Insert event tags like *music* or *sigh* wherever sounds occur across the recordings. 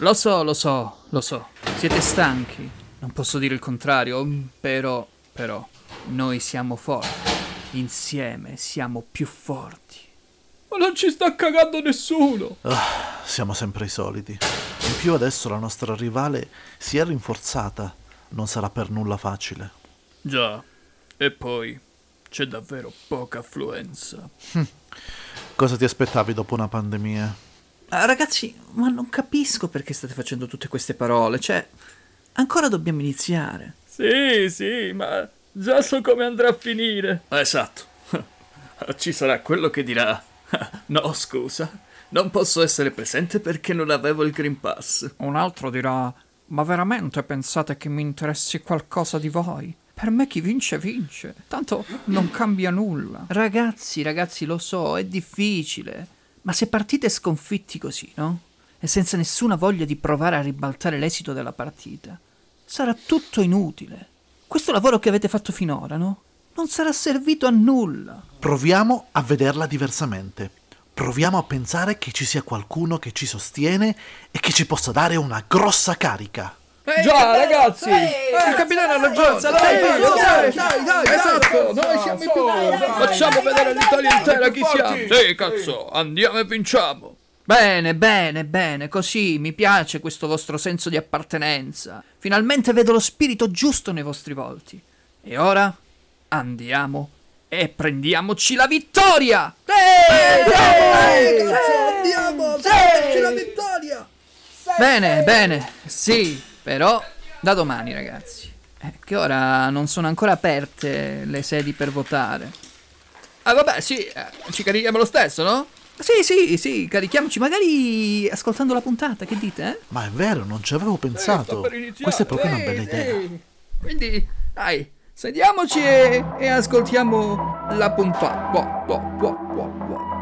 Lo so, lo so, lo so. Siete stanchi. Non posso dire il contrario, però, però, noi siamo forti. Insieme siamo più forti. Ma non ci sta cagando nessuno! Ah, siamo sempre i soliti. In più adesso la nostra rivale si è rinforzata. Non sarà per nulla facile. Già, e poi c'è davvero poca affluenza. Cosa ti aspettavi dopo una pandemia? Ah, ragazzi, ma non capisco perché state facendo tutte queste parole. Cioè, ancora dobbiamo iniziare. Sì, sì, ma già so come andrà a finire. Esatto. *laughs* Ci sarà quello che dirà. *laughs* No, scusa, non posso essere presente perché non avevo il Green Pass. Un altro dirà: Ma veramente pensate che mi interessi qualcosa di voi? Per me chi vince vince. Tanto non cambia nulla. Ragazzi, ragazzi, lo so, è difficile. Ma se partite sconfitti così, no? E senza nessuna voglia di provare a ribaltare l'esito della partita, sarà tutto inutile. Questo lavoro che avete fatto finora, no? Non sarà servito a nulla. Proviamo a vederla diversamente. Proviamo a pensare che ci sia qualcuno che ci sostiene e che ci possa dare una grossa carica. Eh, Già, ragazzi! Eh, il capitano ha ragione! Dai, dai, dai, dai, Esatto, noi siamo i più Facciamo vedere all'Italia intera chi siamo! Sì, cazzo, andiamo e vinciamo! Bene, bene, bene, così mi piace questo vostro senso di appartenenza. Finalmente vedo lo spirito giusto nei vostri volti. E ora andiamo e prendiamoci la vittoria! Andiamo! Prendiamoci la vittoria! Bene, bene, sì, però da domani ragazzi. Eh, che ora non sono ancora aperte le sedi per votare. Ah vabbè, sì, eh, ci carichiamo lo stesso, no? Sì, sì, sì, carichiamoci, magari ascoltando la puntata, che dite? Eh? Ma è vero, non ci avevo pensato. Questa è proprio una bella idea. Quindi, dai, sediamoci e, e ascoltiamo la puntata. Boh, boh, boh, boh, boh.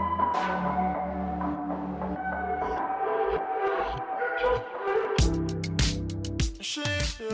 Yeah!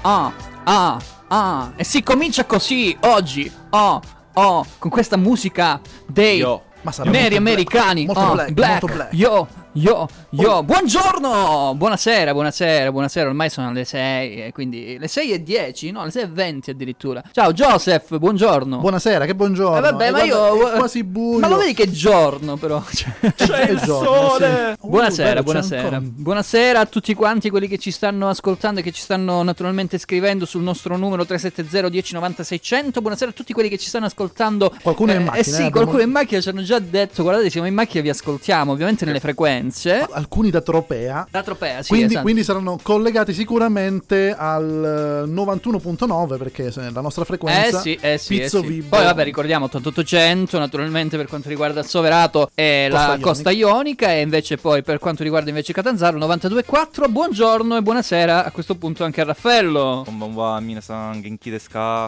Ah, ah, ah. E si comincia così, oggi. Oh, oh, con questa musica dei Yo. Neri molto americani. black, oh, molto black, black. molto black. Yo, yo, yo. Buongiorno! Buonasera, buonasera, buonasera. Ormai sono le 6, e quindi le 6 e 10, no, le 6 e 20 addirittura. Ciao Joseph, buongiorno. Buonasera, che buongiorno. Eh, vabbè, E ma guarda, io- È quasi buio. Ma lo vedi che giorno, però. *laughs* Cioè- C'è il sole. Buonasera, buonasera. Buonasera a tutti quanti quelli che ci stanno ascoltando e che ci stanno naturalmente scrivendo sul nostro numero 370 1090 600. Buonasera a tutti quelli che ci stanno ascoltando. Qualcuno è in Eh, macchina, Eh sì, eh, abbiamo- qualcuno in macchina ci hanno già detto, guardate, siamo in macchina, vi ascoltiamo, ovviamente nelle frequenze vacanze. Alcuni da tropea. Da tropea, sì. Quindi, esatto. quindi saranno collegati sicuramente al eh, 91.9 perché la nostra frequenza. Eh sì, eh sì. Pizzo eh sì. Poi vabbè ricordiamo 8800 naturalmente per quanto riguarda Soverato e la Ionica. Costa Ionica e invece poi per quanto riguarda invece Catanzaro 92.4. Buongiorno e buonasera a questo punto anche a Raffaello.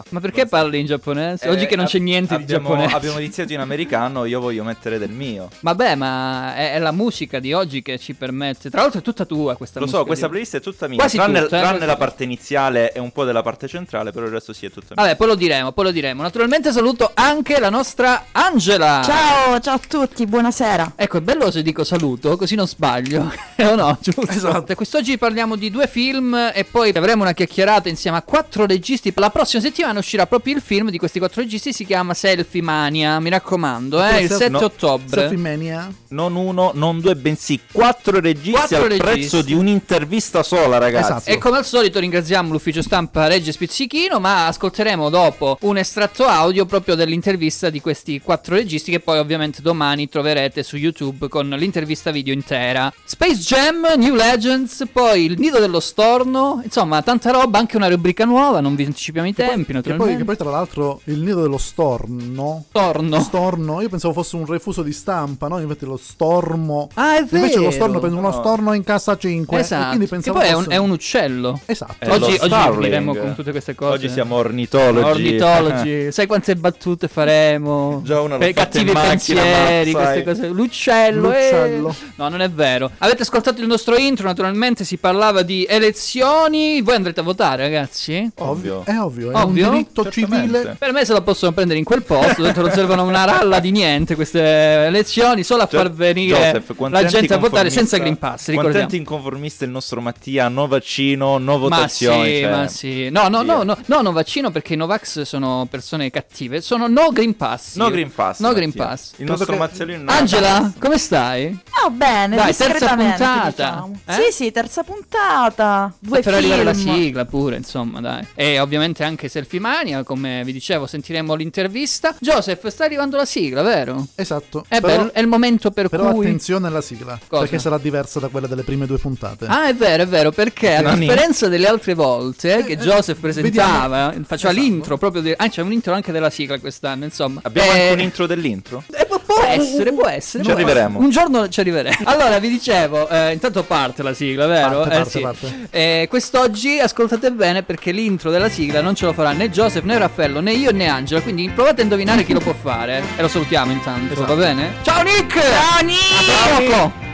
Ma perché parli in giapponese? Oggi eh, che non eh, c'è niente abbiamo, di giapponese. Abbiamo iniziato in americano, io voglio mettere del mio. Vabbè, ma è, è la musica di oggi che ci permette Tra l'altro è tutta tua questa Lo so, questa playlist è tutta mia. Quasi tranne tutta, eh, tranne la parte iniziale e un po' della parte centrale, però il resto sì è tutta mia. Vabbè poi lo diremo, poi lo diremo Naturalmente saluto anche la nostra Angela Ciao, ciao a tutti, buonasera. Ecco, è bello se dico saluto, così non sbaglio. *laughs* Eh, o no, giusto? Esatto. Quest'oggi parliamo di due film e poi avremo una chiacchierata insieme a quattro registi. La prossima settimana uscirà proprio il film di questi quattro registi, si chiama Selfie Mania, mi raccomando, eh, il Selfie- 7 no, ottobre. Selfie Mania. Non uno, non due, bensì quattro registi Quattro al registi. prezzo di un'intervista sola, ragazzi. Esatto. E come al solito ringraziamo l'ufficio stampa Regge Spizzichino, ma ascolteremo dopo un estratto audio proprio dell'intervista di questi quattro registi che poi ovviamente domani troverete su YouTube con l'intervista video intera. Space Jam, New Legends, poi il nido dello storno, insomma tanta roba, anche una rubrica nuova, non vi anticipiamo i tempi Che poi, naturalmente. che poi, tra l'altro il nido dello storno Storno. Storno Io pensavo fosse un refuso di stampa No invece lo stormo Ah, è Invece lo storno prende uno No. storno in cassa 5. Esatto. E quindi Che pensavo poi è un, è un uccello. Esatto. È Oggi, oggi finiremo con tutte queste cose. Oggi siamo ornitologi. Ornitologi. *laughs* Sai quante battute faremo? Già una per cattivi in macchina, pensieri, queste cose. L'uccello. eh. L'uccello. No, non è vero. Avete ascoltato il nostro intro, naturalmente si parlava di elezioni. Voi andrete a votare, ragazzi? Ovvio. È ovvio, è Ovvio? un diritto Certamente. civile. Per me se la possono prendere in quel posto, tanto non servono una ralla di niente queste elezioni, solo a far venire Joseph, la gente a votare senza Green Pass, ricordiamo. anticonformista il nostro Mattia, no vaccino, no Ma votazioni. sì, cioè. ma sì. No, no, no, no, no, no vaccino perché i Novax sono persone cattive. Sono no Green Pass. No. Green Pass. No Green Mattia. Pass. Il Credo nostro che- Mazzolino no. Angela, come stai? Oh, bene, Dai, terza puntata. diciamo. Eh? Sì, sì, terza puntata. Due per film. arrivare alla sigla pure, insomma, dai. E ovviamente anche Selfie Mania, come vi dicevo, sentiremo l'intervista. Joseph, sta arrivando la sigla, vero? Esatto. È, però, bello- è il momento per però cui... attenzione alla sigla. Cosa? Perché sarà diversa da quella delle prime due puntate. Ah, è vero, è vero, perché a Nani. differenza delle altre volte eh, che Eh, Joseph presentava, faceva Esatto. l'intro proprio di... Ah, c'è un intro anche della sigla quest'anno, insomma. Abbiamo Eh, anche un intro dell'intro. eh, può essere, può essere. Ci può arriveremo. essere. Un giorno ci arriveremo. *laughs* Allora, vi dicevo, eh, intanto parte la sigla, vero? Parte, Eh, parte, sì. parte. Eh, quest'oggi ascoltate bene perché l'intro della sigla non ce lo farà né Joseph, né Raffaello, né io, né Angela. Quindi provate a indovinare chi lo può fare. E lo salutiamo intanto, Esatto. va bene? Ciao Nick! Ciao Nick! A poco!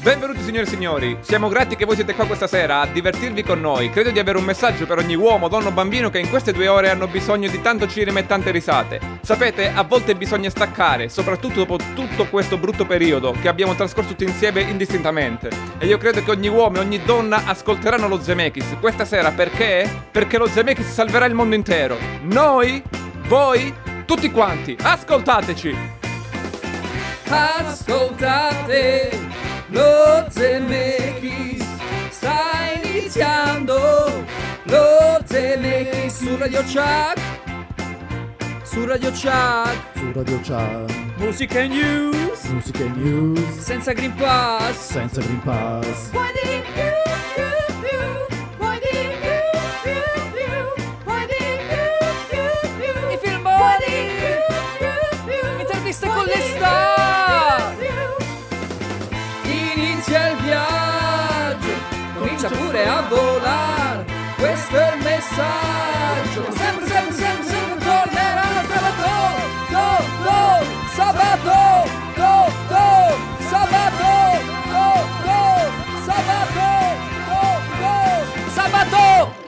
Benvenuti signore e signori, siamo grati che voi siete qua questa sera a divertirvi con noi. Credo di avere un messaggio per ogni uomo, donna o bambino che in queste due ore hanno bisogno di tanto cinema e tante risate. Sapete, a volte bisogna staccare, soprattutto dopo tutto questo brutto periodo che abbiamo trascorso tutti insieme indistintamente. E io credo che ogni uomo e ogni donna ascolteranno lo Zemeckis questa sera perché? Perché lo Zemeckis salverà il mondo intero. Noi, voi, tutti quanti, ascoltateci! Ascoltate Zemeckis sta iniziando. Lo Zemeckis su Radio Chuck. Su Radio Chuck. Su Radio Chat, musica e news. Musica e news, senza Green Pass. Senza Green Pass. i pure a volare questo è il messaggio. Sempre sempre sempre sempre tornerà sabato. Do do sabato. Do do sabato. Do do sabato. Do do sabato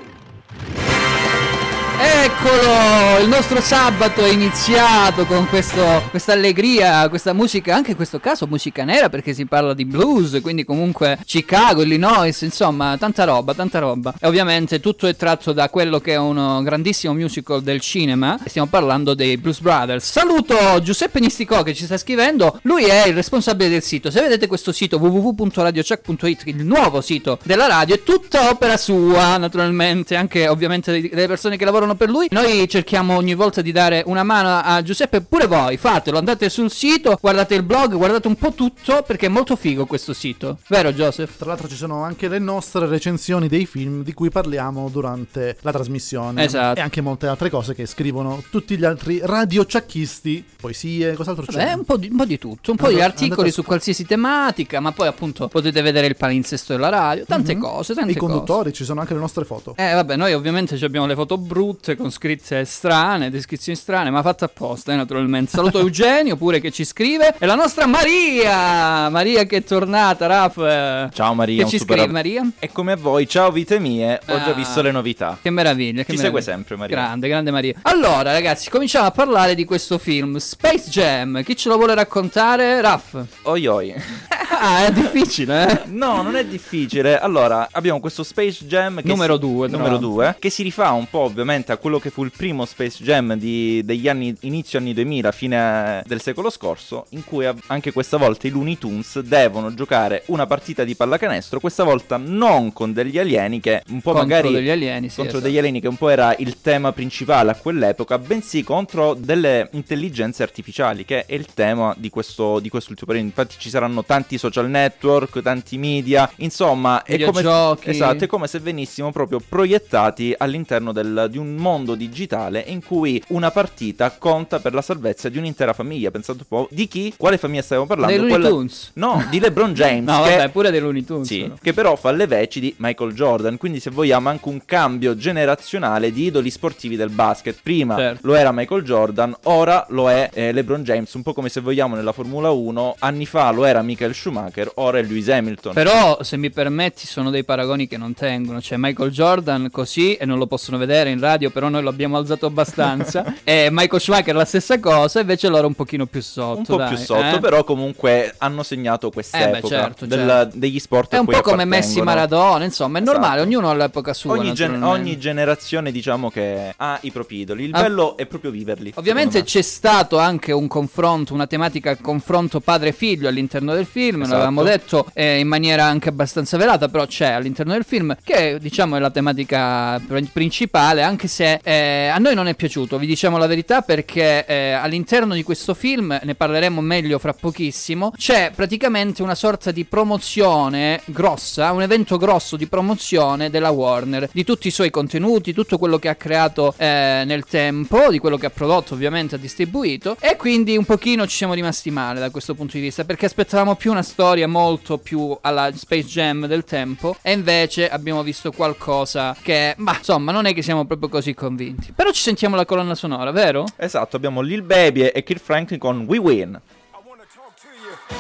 Eccolo, il nostro sabato è iniziato con questa allegria, questa musica, anche in questo caso musica nera perché si parla di blues, quindi comunque Chicago, Illinois, insomma tanta roba, tanta roba. E ovviamente tutto è tratto da quello che è un grandissimo musical del cinema, stiamo parlando dei Blues Brothers. Saluto Giuseppe Nisticò che ci sta scrivendo, lui è il responsabile del sito, se vedete questo sito www.radiocheck.it, il nuovo sito della radio, è tutta opera sua naturalmente, anche ovviamente delle persone che lavorano per lui. Noi cerchiamo ogni volta di dare una mano a Giuseppe, pure voi, fatelo, andate sul sito, guardate il blog, guardate un po' tutto perché è molto figo questo sito. Vero Joseph? Tra l'altro ci sono anche le nostre recensioni dei film di cui parliamo durante la trasmissione. Esatto. E anche molte altre cose che scrivono tutti gli altri radiociacchisti, poesie, cos'altro c'è? Beh, un po' di, un po' di tutto, un po' di articoli a su qualsiasi tematica, ma poi appunto potete vedere il palinsesto della radio, tante cose, tante I cose. conduttori, ci sono anche le nostre foto. Eh vabbè, noi ovviamente abbiamo le foto brutte con scritte strane, descrizioni strane, ma fatte apposta, eh, naturalmente. Saluto *laughs* Eugenio pure che ci scrive e la nostra Maria! Maria che è tornata, Raf. eh, Ciao Maria, Che ci super scrive ab- Maria? E come voi, ciao vite mie, ho già Ah. visto le novità. Che meraviglia, che Ci meraviglia. segue sempre, Maria. Grande, grande Maria. Allora, ragazzi, cominciamo a parlare di questo film Space Jam. Chi ce lo vuole raccontare? Raff. Oi oi. *laughs* Ah, è difficile, eh? No, non è difficile. Allora, abbiamo questo Space Jam che Numero si- due, tra numero l'altro. 2, che si rifà un po' ovviamente a quello che fu il primo Space Jam di- degli anni inizio anni 2000, fine del secolo scorso, in cui anche questa volta i Looney Tunes devono giocare una partita di pallacanestro, questa volta non con degli alieni che un po' Contro magari degli alieni, sì, contro esatto. degli alieni che un po' era il tema principale a quell'epoca, bensì contro delle intelligenze artificiali, che è il tema di questo, di questo ultimo periodo. Infatti ci saranno tanti social network, tanti media, insomma, è come, esatto, è come se venissimo proprio proiettati all'interno del- di un mondo digitale in cui una partita conta per la salvezza di un'intera famiglia. Pensate un po', di chi? Quale famiglia stiamo parlando? Dei Looney Quella- Tunes. No, di LeBron *laughs* James. No, che... vabbè, pure dei Looney Tunes. Sì, però. che però fa le veci di Michael Jordan, quindi se vogliamo anche un cambio generazionale di idoli sportivi del basket. Prima Certo. lo era Michael Jordan, ora lo è eh, LeBron James, un po' come se vogliamo nella Formula 1, anni fa lo era Michael Schumacher, ora è Lewis Hamilton. Però, se mi permetti, sono dei paragoni che non tengono. Cioè, Michael Jordan così, e non lo possono vedere in radio, però noi lo abbiamo alzato abbastanza. *laughs* e Michael Schumacher la stessa cosa, invece loro un pochino più sotto. un po' dai, più sotto, eh? però comunque hanno segnato quest'epoca Eh beh, certo, certo. degli sport È un po' come Messi. Maradona, insomma, è normale, Esatto. ognuno all'epoca sua. Ogni, gen- ogni generazione diciamo che ha i propri idoli. Il Ah. bello è proprio viverli. Ovviamente c'è stato anche un confronto, una tematica confronto padre-figlio all'interno del film, Esatto. l'avevamo detto eh, in maniera anche abbastanza velata, però c'è all'interno del film, che diciamo è la tematica pr- principale, anche se eh, a noi non è piaciuto, vi diciamo la verità, perché eh, all'interno di questo film, ne parleremo meglio fra pochissimo, c'è praticamente una sorta di promozione grossa, un evento grosso di promozione della Warner, di tutti i suoi contenuti, tutto quello che ha creato eh, nel tempo, di quello che ha prodotto ovviamente ha distribuito e quindi un pochino ci siamo rimasti male da questo punto di vista perché aspettavamo più una storia molto più alla Space Jam del tempo e invece abbiamo visto qualcosa che, ma insomma, non è che siamo proprio così convinti. Però ci sentiamo la colonna sonora, vero? Esatto, abbiamo Lil Baby e Kirk Franklin con We Win. I wanna talk to you.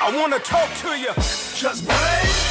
I wanna talk to you. Just break.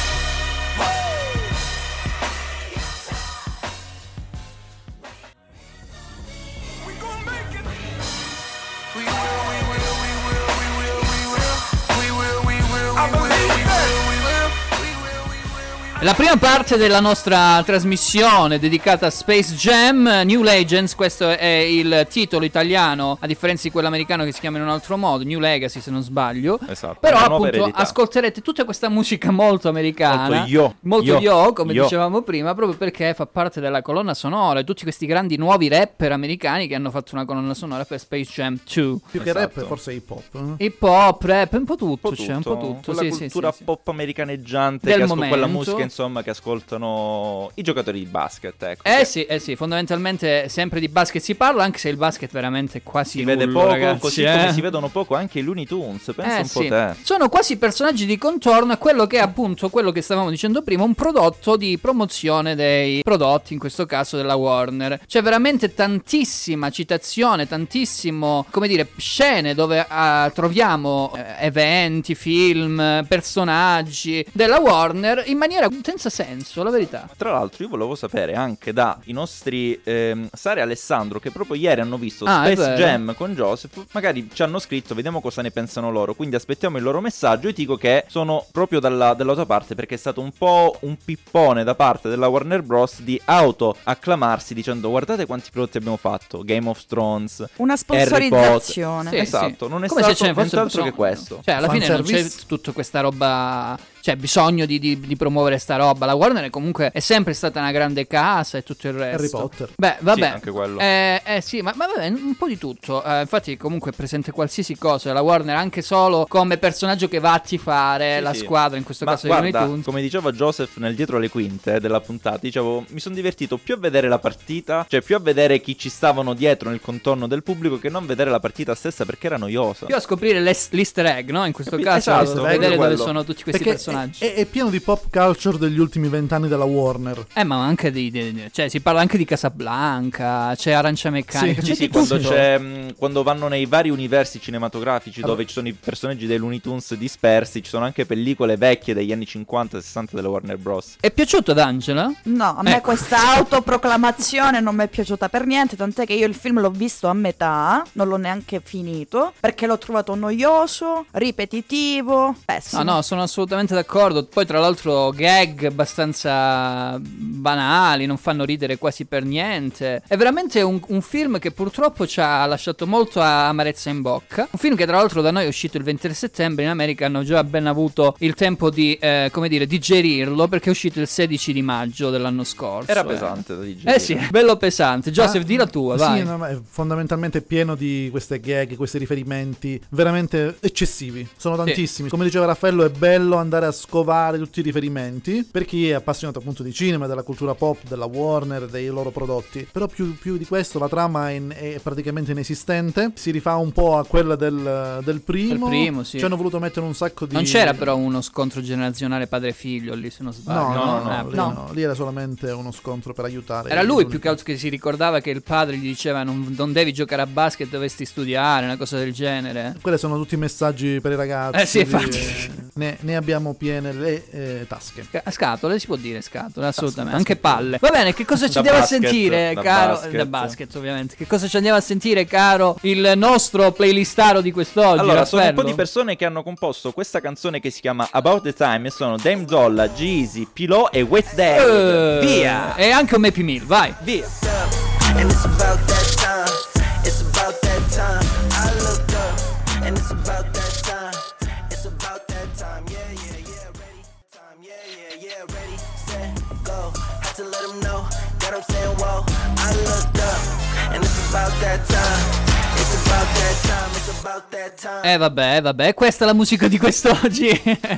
La prima parte della nostra trasmissione dedicata a Space Jam, New Legends, questo è il titolo italiano, a differenza di quello americano che si chiama in un altro modo, New Legacy se non sbaglio. Esatto, Però appunto eredità. ascolterete tutta questa musica molto americana, Molto yo, molto yo, yo, come yo. dicevamo prima, proprio perché fa parte della colonna sonora, e tutti questi grandi nuovi rapper americani che hanno fatto una colonna sonora per Space Jam 2. Più che Esatto. rap, forse hip hop. eh? Hip hop, rap, un po' tutto, Un po' c'è un po' tutto, quella sì, cultura sì, sì. pop americaneggiante Del che ascol- quella musica insomma che ascoltano i giocatori di basket ecco Eh Che sì, eh sì, fondamentalmente sempre di basket si parla, anche se il basket veramente quasi si vede nullo, poco ragazzi, così eh. come si vedono poco anche i Looney Tunes pensa Eh un po' sì. te Sono quasi personaggi di contorno a quello che è appunto quello che stavamo dicendo prima, un prodotto di promozione dei prodotti, in questo caso della Warner. C'è veramente tantissima citazione, tantissimo, come dire, scene dove ah, troviamo eh, eventi, film, personaggi della Warner in maniera senza senso, la verità. Tra l'altro io volevo sapere anche dai nostri ehm, Sara e Alessandro che proprio ieri hanno visto Ah, Space. Jam con Joseph, magari ci hanno scritto, vediamo cosa ne pensano loro, quindi aspettiamo il loro messaggio e dico che sono proprio dalla, dalla tua parte perché è stato un po' un pippone da parte della Warner Bros. di auto acclamarsi dicendo guardate quanti prodotti abbiamo fatto, Game of Thrones, Una sponsorizzazione. Sì, Esatto, sì. non è Come stato nient'altro che questo. Cioè, alla fine non c'è tutta questa roba. Cioè, bisogno di, di- di promuovere sta roba. La Warner è comunque è sempre stata una grande casa e tutto il resto. Harry Potter. Beh, vabbè. Sì, anche quello. Eh, eh, sì, ma, ma vabbè, un po' di tutto. Eh, infatti, comunque è presente qualsiasi cosa. La Warner, anche solo come personaggio che va a tifare Sì, la sì. squadra, in questo Ma caso di guarda, Tunes. come diceva Joseph nel dietro le quinte della puntata, dicevo, mi sono divertito più a vedere la partita, cioè più a vedere chi ci stavano dietro nel contorno del pubblico che non vedere la partita stessa perché era noiosa. Più a scoprire l'es- l'easter egg, no? In questo Capi- caso, esatto, vedere quello. dove sono tutti questi Perché personaggi. È, è pieno di pop culture degli ultimi vent'anni della Warner. Eh, ma anche di, di- di- Cioè, si parla anche di Casablanca. C'è Arancia Meccanica. Sì, c'è Sì, sì, quando, c'è, quando vanno nei vari universi cinematografici dove ci sono i personaggi dei Looney Tunes dispersi, ci sono anche pellicole vecchie degli anni 50 e 60 della Warner Bros. È piaciuto ad Angela? No, a me Ecco. questa autoproclamazione non mi è piaciuta per niente, tant'è che io il film l'ho visto a metà, non l'ho neanche finito, perché l'ho trovato noioso, ripetitivo, pessimo. No, no, sono assolutamente d'accordo. Poi, tra l'altro, gag abbastanza banali, non fanno ridere quasi per niente. È veramente un, un film che purtroppo ci ha lasciato molto amarezza in bocca. Un film che, tra l'altro, da noi è uscito il 23 settembre. In America hanno già ben avuto il tempo di, eh, come dire, digerirlo perché è uscito il 16 di maggio dell'anno scorso. Era eh. pesante da digerire. Eh sì, bello pesante. Joseph, Ah, di la tua, sì, vai. no, è fondamentalmente pieno di queste gag, questi riferimenti veramente eccessivi. Sono tantissimi. Come diceva Raffaello, è bello andare a scovare tutti i riferimenti. per chi è appassionato appunto di cinema, della cultura pop, della Warner, dei loro prodotti. Però più, più di questo la trama è, in- è praticamente inesistente, si rifà un po' a quella del, del primo. Del primo, sì. Ci hanno voluto mettere un sacco di... Non c'era però uno scontro generazionale padre-figlio lì, se non sbaglio. No, no, no, Eh, lì, no, lì era solamente uno scontro per aiutare. Era lui i- più che altro che si ricordava che il padre gli diceva non, non devi giocare a basket, dovresti studiare, una cosa del genere. Quelle sono tutti messaggi per i ragazzi. Eh sì, infatti. *laughs* Ne, ne abbiamo piene le eh, tasche. Sca- Scatole, si può dire scatole, assolutamente. tasche. Anche palle. Va bene, che cosa *laughs* ci andiamo basket, a sentire, da caro? basket. Da basket, ovviamente. Che cosa ci andiamo a sentire, caro? Il nostro playlistaro di quest'oggi. Allora, sono un po' Raffaello? di persone che hanno composto questa canzone che si chiama About the Time e sono Dame Zolla, Jeezy, Pilò e Wet Dead. Eh, Via! E anche un Happy Meal, vai. Via! and it's about that time. It's about that time. Whoa. I looked up, and it's about that time. It's about Eh vabbè, eh, vabbè, questa è la musica di quest'oggi.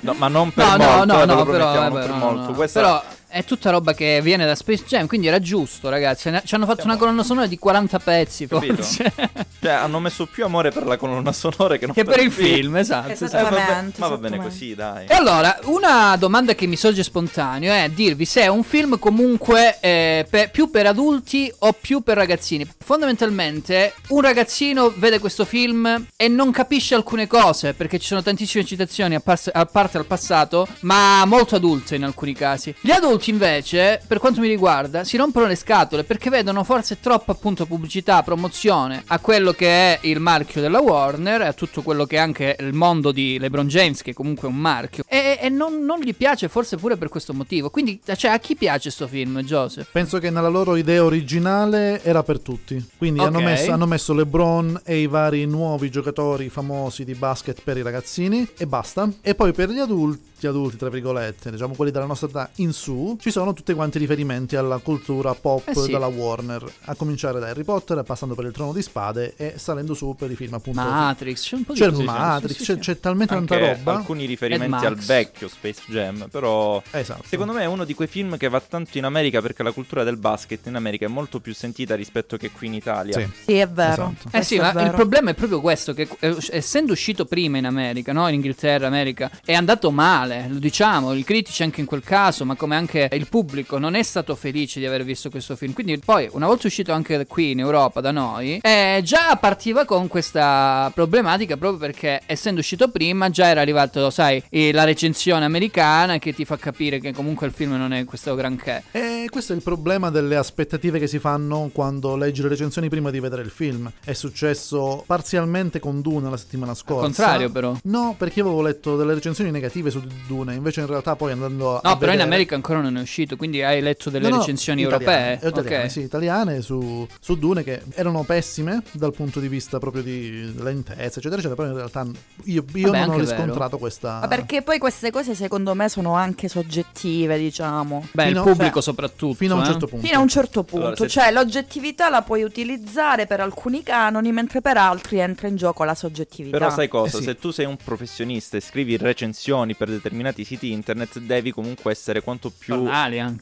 No, ma non per no, molto, no, eh, no, no, però, vabbè, non per no, molto. no. Questa Però è tutta roba che viene da Space Jam, quindi era giusto, ragazzi. Ci hanno fatto una colonna sonora di 40 pezzi, Capito? forse. Cioè, hanno messo più amore per la colonna sonora che non che per il film, esatto. esatto. Eh, vabbè, Esattamente, ma va bene esattamente. così, dai. E allora, una domanda che mi sorge spontaneo è dirvi se è un film comunque eh, pe- più per adulti o più per ragazzini. Fondamentalmente, un ragazzino vede questo film e non capisce alcune cose perché ci sono tantissime citazioni a, pas- a parte al passato, ma molto adulte in alcuni casi. Gli adulti, invece, per quanto mi riguarda, si rompono le scatole perché vedono forse troppa appunto pubblicità, promozione a quello che è il marchio della Warner, a tutto quello che è anche il mondo di LeBron James, che comunque è un marchio, e, e non, non gli piace forse pure per questo motivo. Quindi, cioè, a chi piace sto film, Joseph? Penso che nella loro idea originale era per tutti. Quindi hanno, Ok. messo, hanno messo LeBron e i vari nuovi giocatori famosi di basket per i ragazzini e basta. E poi per gli adulti, adulti tra virgolette, diciamo quelli della nostra età in su, ci sono tutti quanti riferimenti alla cultura pop Eh sì. della Warner. A cominciare da Harry Potter, passando per il Trono di Spade e salendo su per i film appunto. Matrix, c'è un po' di c'è tutto. Matrix, Sì, sì, c'è, sì. c'è talmente tanta Anche roba. alcuni riferimenti al vecchio Space Jam, però Esatto. secondo me è uno di quei film che va tanto in America perché la cultura del basket in America è molto più sentita rispetto che qui in Italia. Sì. Sì, è vero. Esatto. Eh sì, ma il problema è proprio questo, che eh, essendo uscito prima in America, no? in Inghilterra, America, è andato male, lo diciamo, i critici anche in quel caso, ma come anche il pubblico non è stato felice di aver visto questo film. Quindi poi, una volta uscito anche qui in Europa da noi, eh, già partiva con questa problematica proprio perché essendo uscito prima già era arrivato, sai, eh, la recensione americana che ti fa capire che comunque il film non è questo granché. E questo è il problema delle aspettative che si fanno quando leggi le recensioni prima di vedere il film. È successo parzialmente con Dune la settimana scorsa. contrario, però. No, perché avevo letto delle recensioni negative su Dune, invece in realtà poi andando a No, però in America ancora non è uscito, quindi hai letto delle No, no, recensioni italiane, europee. italiane, ok. sì, italiane su, su Dune che erano pessime dal punto di vista proprio di lentezza, eccetera, eccetera, però in realtà io, io Vabbè, non ho anche vero. riscontrato questa... Ma perché poi queste cose secondo me sono anche soggettive, diciamo. Beh, Fino- il pubblico beh, soprattutto. Fino a un eh. certo punto. Fino a un certo punto, Allora, se- cioè l'oggettività la puoi utilizzare per alcuni canoni, mentre per altri entra in gioco la soggettività. Però sai cosa? Eh sì. Se tu sei un professionista e scrivi recensioni per determinati siti internet, devi comunque essere quanto più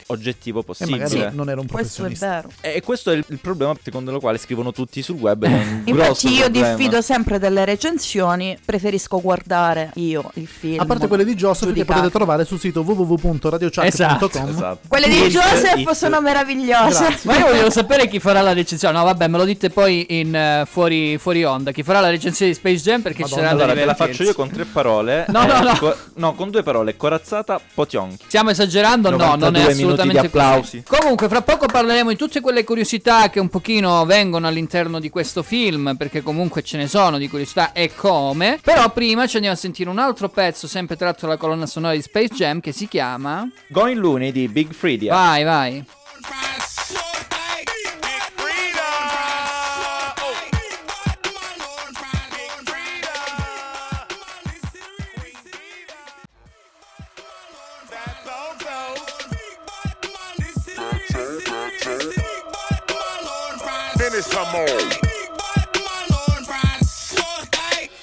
oggettivo possibile. magari non era un Questo è vero. E questo è il, il problema secondo lo quale scrivono tutti sul web. *laughs* Infatti io problema. diffido sempre delle recensioni, preferisco guardare io il film. A parte quelle di Joseph che potete trovare sul sito www.radiochat.com. Esatto, Quelle di It- Joseph it- sono meravigliose. Ma io voglio sapere chi farà la recensione. No, vabbè, me lo dite poi in eh, fuori, fuori onda. Chi farà la recensione di Space Jam perché Madonna, saranno Allora, te la faccio io con tre parole. No, no, no. co- no, con due parole. Corazzata, potionchi. Stiamo esagerando? No, non è 92 minuti assolutamente applausi. così. Comunque, fra poco parleremo di tutte quelle curiosità che un pochino vengono all'interno di questo film, perché comunque ce ne sono di curiosità e come. Però prima ci andiamo a sentire un altro pezzo, sempre tratto dalla colonna sonora di Space Jam, che si chiama... Going Looney di Big Freedia. Vai, vai.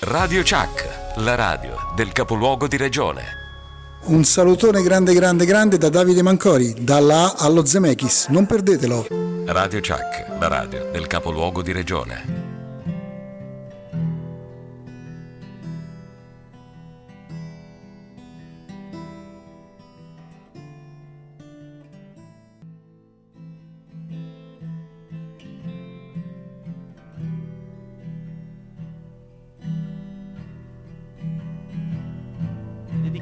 Radio Chuck, la radio del capoluogo di regione. Un salutone grande grande grande da Davide Mancori, dalla A allo Zemeckis, non perdetelo. Radio Chuck, la radio del capoluogo di regione.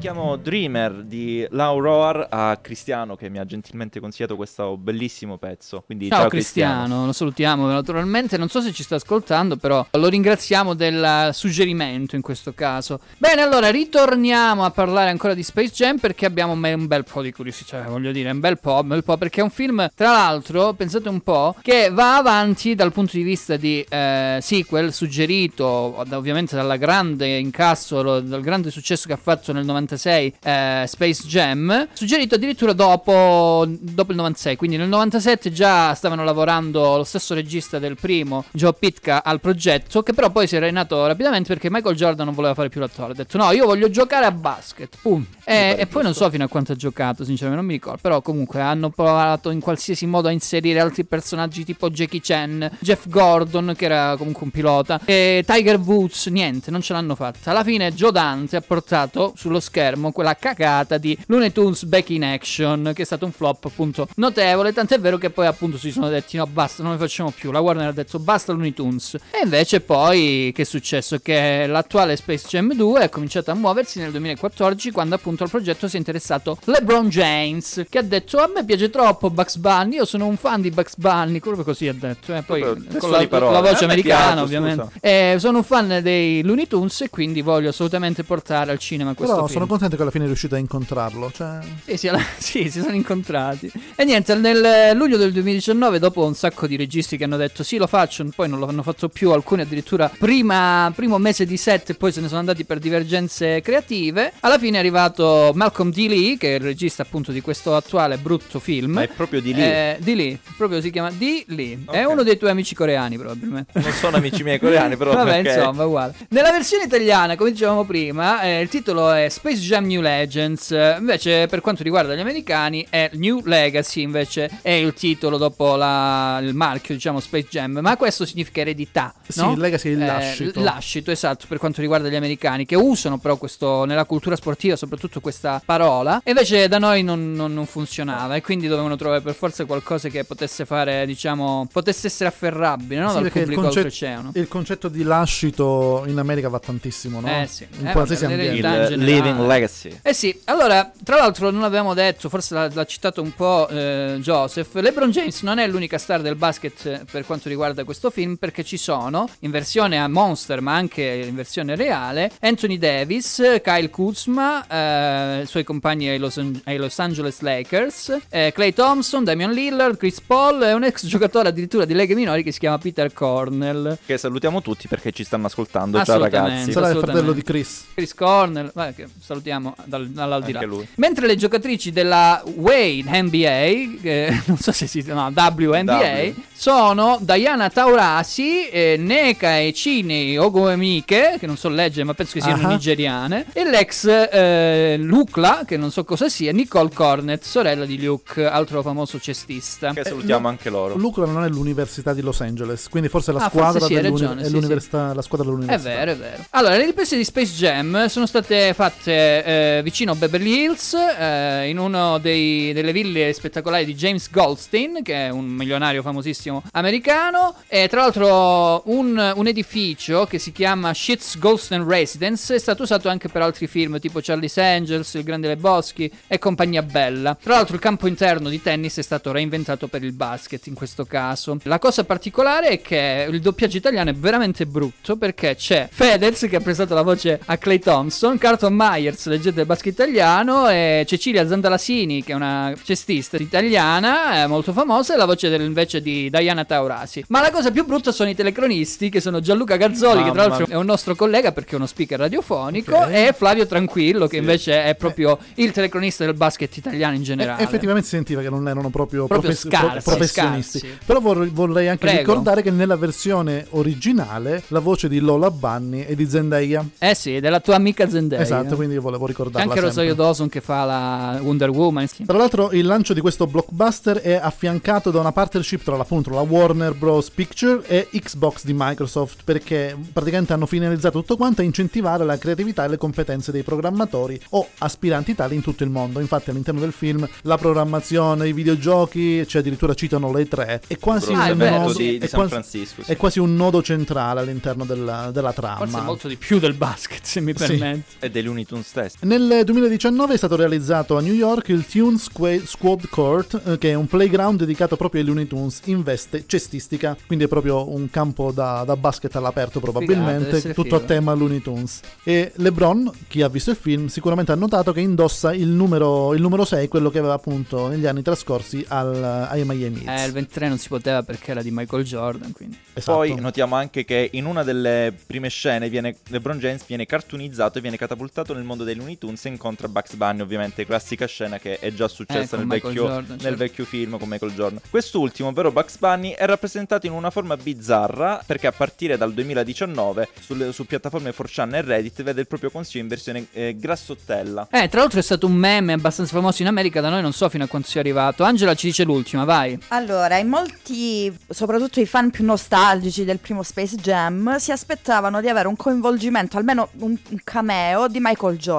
Dedichiamo Dreamer di Lauroar a Cristiano che mi ha gentilmente consigliato questo bellissimo pezzo. Quindi Ciao, ciao, Cristiano, lo salutiamo naturalmente, non so se ci sta ascoltando, però lo ringraziamo del suggerimento in questo caso. Bene, allora ritorniamo a parlare ancora di Space Jam perché abbiamo un bel po' di curiosità, cioè, voglio dire, un bel po', un bel po' perché è un film, tra l'altro, pensate un po', che va avanti dal punto di vista di eh, sequel suggerito ovviamente dalla grande incasso, dal grande successo che ha fatto nel 96 eh, Space Jam, suggerito addirittura dopo, dopo il 96, quindi nel 97 già stavano lavorando lo stesso regista del primo, Joe Pitka, al progetto, che però poi si era arenato rapidamente perché Michael Jordan non voleva fare più l'attore, ha detto no, io voglio giocare a basket, pum. E, e poi non so fino a quanto ha giocato, sinceramente non mi ricordo, però comunque hanno provato in qualsiasi modo a inserire altri personaggi tipo Jackie Chan, Jeff Gordon, che era comunque un pilota, e Tiger Woods, niente, non ce l'hanno fatta. Alla fine Joe Dante ha portato sullo schermo quella cacata di Looney Tunes Back in Action, che è stato un flop appunto notevole, tant'è vero che poi appunto si sono detti no basta, non ne facciamo più, la Warner ha detto basta Looney Tunes. E invece poi che è successo? Che l'attuale Space Jam 2 è cominciato a muoversi nel 2014 quando appunto al progetto si è interessato LeBron James, che ha detto a me piace troppo Bugs Bunny, io sono un fan di Bugs Bunny, proprio così ha detto, eh, poi testo con la, la voce me americana piace, ovviamente. Eh, sono un fan dei Looney Tunes e quindi voglio assolutamente portare al cinema questo Però film. sono contento che alla fine è riuscito a incontrarlo. Cioè, Sì, sì, alla- *laughs* sì, si sono incontrati. E niente, nel luglio del 2019, dopo un sacco di registi che hanno detto sì, lo faccio, poi non lo hanno fatto più, alcuni addirittura prima, primo mese di set e poi se ne sono andati per divergenze creative, alla fine è arrivato Malcolm D. Lee, che è il regista appunto di questo attuale brutto film. Ma è proprio di lì. Eh, D. Lee, proprio si chiama D. Lee. È Ok. uno dei tuoi amici coreani probabilmente. Non sono amici miei coreani, *laughs* però Vabbè, perché- insomma, uguale. Nella versione italiana, come dicevamo prima, eh, il titolo è Space Jam New Legends. Eh, Invece, per quanto riguarda gli americani, è New Legacy. Invece, è il titolo dopo la- il marchio, diciamo, Space Jam. Ma questo significa eredità. Sì, no? il legacy è il Eh, lascito. lascito, esatto, per quanto riguarda gli americani, che usano però questo nella cultura sportiva, soprattutto questa parola. E invece da noi non, non- non funzionava. E quindi dovevano trovare per forza qualcosa che potesse fare, diciamo, potesse essere afferrabile, no? Sì, Dal il, pubblico concet- oltreoceano. il concetto di lascito in America va tantissimo, no? Eh sì. In Eh, qualsiasi ambiente. Il. Living Legacy. Eh sì, allora, tra l'altro non avevamo detto, forse l'ha, l'ha citato un po' eh, Joseph, LeBron James non è l'unica star del basket eh, per quanto riguarda questo film perché ci sono, in versione a Monster ma anche in versione reale, Anthony Davis, Kyle Kuzma, eh, i suoi compagni ai Los, ai Los Angeles Lakers, eh, Clay Thompson, Damian Lillard, Chris Paul e un ex *laughs* giocatore addirittura di leghe minori che si chiama Peter Cornell. Che salutiamo tutti perché ci stanno ascoltando. Ciao ragazzi. Sarà il fratello di Chris. Chris Cornell, vabbè, che salutiamo dal, dall'aldilà. Anche lui. Mentre le giocatrici della Wayne NBA, che *laughs* non so se si no, WNBA, W. sono Diana Taurasi, eh, Neka e Cine Ogoemike, che non so leggere ma penso che siano Ah. nigeriane, e l'ex eh, Lukla, che non so cosa sia, Nicole Cornett, sorella di Luke, altro famoso cestista. Che salutiamo anche loro. Lucla non è l'università di Los Angeles, quindi forse è la Ah, forse squadra sì, dell'uni- ragione, è sì, l'università, la squadra È dell'università. vero, è vero. Allora, le riprese di Space Jam sono state fatte eh, vicino a Beverly Hills, eh, in dei- delle ville spettacolari di James Goldstein, che è un milionario famosissimo americano. E tra l'altro un, un edificio che si chiama Shit's Goldstein Residence è stato usato anche per altri film, tipo Charlie's Angels, Il Grande Lebowski e compagnia bella. Tra l'altro il campo interno di tennis è stato reinventato per il basket in questo caso. La cosa particolare è che il doppiaggio italiano è veramente brutto perché c'è Fedez che ha prestato la voce a Clay Thompson, Carlton Myers, leggenda del basket italiano, e Cecilia Zandalasini che è una cestista italiana eh, molto famosa e la voce del- invece di Diana Taurasi. Ma la cosa più brutta sono i telecronisti che sono Gianluca Garzoli che tra Mamma l'altro è un nostro collega perché è uno speaker radiofonico e Flavio Tranquillo che invece è proprio il telecronista del basket italiano in E- generale. effettivamente si sentiva che non erano proprio, Proprio profes- scarsi, pro- professionisti. scarsi. Però vor- vorrei anche Prego. ricordare che nella versione originale la voce di Lola Bunny è di Zendaya. Eh sì, della tua amica Zendaya. Esatto, quindi volevo C'è ricordarla anche. Rosario Dawson che fa la Wonder Woman. Tra l'altro il lancio di questo blockbuster è affiancato da una partnership tra appunto la Warner Bros. Picture e Xbox di Microsoft perché praticamente hanno finalizzato tutto quanto a incentivare la creatività e le competenze dei programmatori o aspiranti tali in tutto il mondo. Infatti all'interno del film la programmazione, i videogiochi, cioè addirittura citano le tre, è quasi, Ah, è nodo, di, di è San quasi- Francisco. sì. è quasi un nodo centrale all'interno della, della trama. Forse molto di più del basket, se mi Sì. permetti. E dei Looney Tunes stessi. Nel 2019 è stato realizzato a New York il Tune Squa- Squad Court, eh, che è un playground dedicato proprio ai Looney Tunes in veste cestistica, quindi è proprio un campo da, da basket all'aperto probabilmente, essere tutto a figo. tema Looney Tunes. E LeBron, chi ha visto il film, sicuramente ha notato che indossa il numero, il numero 6, quello che aveva appunto negli anni trascorsi al, ai Miami Heat. Eh, il 23 non si poteva perché era di Michael Jordan, quindi. Esatto. Poi notiamo anche che in una delle prime scene viene, LeBron James viene cartoonizzato e viene catapultato nel mondo dei Looney Tunes incontra Bugs Bunny, ovviamente classica scena che è già Eh, successa con nel, vecchio, Jordan, nel certo. vecchio film con Michael Jordan. Quest'ultimo, ovvero Bugs Bunny, è rappresentato in una forma bizzarra perché a partire dal 2019 sulle, su piattaforme 4chan e Reddit vede il proprio consiglio in versione eh, grassottella. Eh, tra l'altro è stato un meme abbastanza famoso in America, da noi non so fino a quanto sia arrivato. Angela ci dice l'ultima, vai. Allora, in molti, soprattutto i fan più nostalgici del primo Space Jam, si aspettavano di avere un coinvolgimento, almeno un, un cameo di Michael Jordan.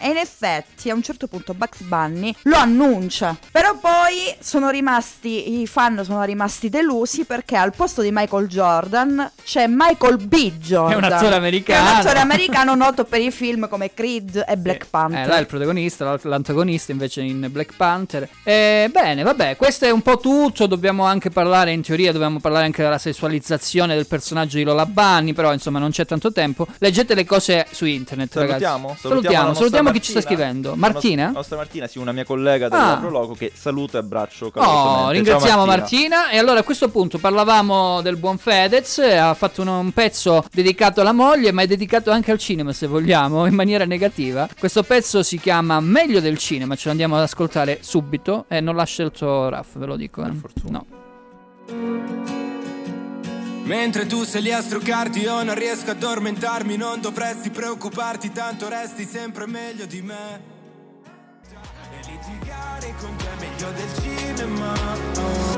E in effetti, a un certo punto, Bugs Bunny lo annuncia. Però poi sono rimasti, i fan sono rimasti delusi perché al posto di Michael Jordan c'è Michael B. Jordan. È un attore Che è americano. un attore americano noto per i film come Creed e Black Panther. Eh, là è il protagonista, l'antagonista invece in Black Panther. Eh, bene, vabbè, questo è un po' tutto. Dobbiamo anche parlare, in teoria, dobbiamo parlare anche della sessualizzazione del personaggio di Lola Bunny. Però, insomma, non c'è tanto tempo. Leggete le cose su internet, ragazzi. Salutiamo? Salutiamo, la nostra salutiamo chi ci sta Martina. scrivendo. La Martina? nostra, nostra Martina, sì, una mia collega del Ah. Prologo che saluto e abbraccio Oh, calorosamente. ringraziamo Ciao, Martina. E allora a questo punto parlavamo del buon Fedez. Ha fatto un, un pezzo dedicato alla moglie, ma è dedicato anche al cinema, se vogliamo, in maniera negativa. Questo pezzo si chiama Meglio del cinema. Ce lo andiamo ad ascoltare subito. E non l'ha scelto Raff, ve lo dico. Eh. No. Mentre tu sei lì a struccarti io non riesco a addormentarmi Non dovresti preoccuparti tanto resti sempre meglio di me. E litigare con te è meglio del cinema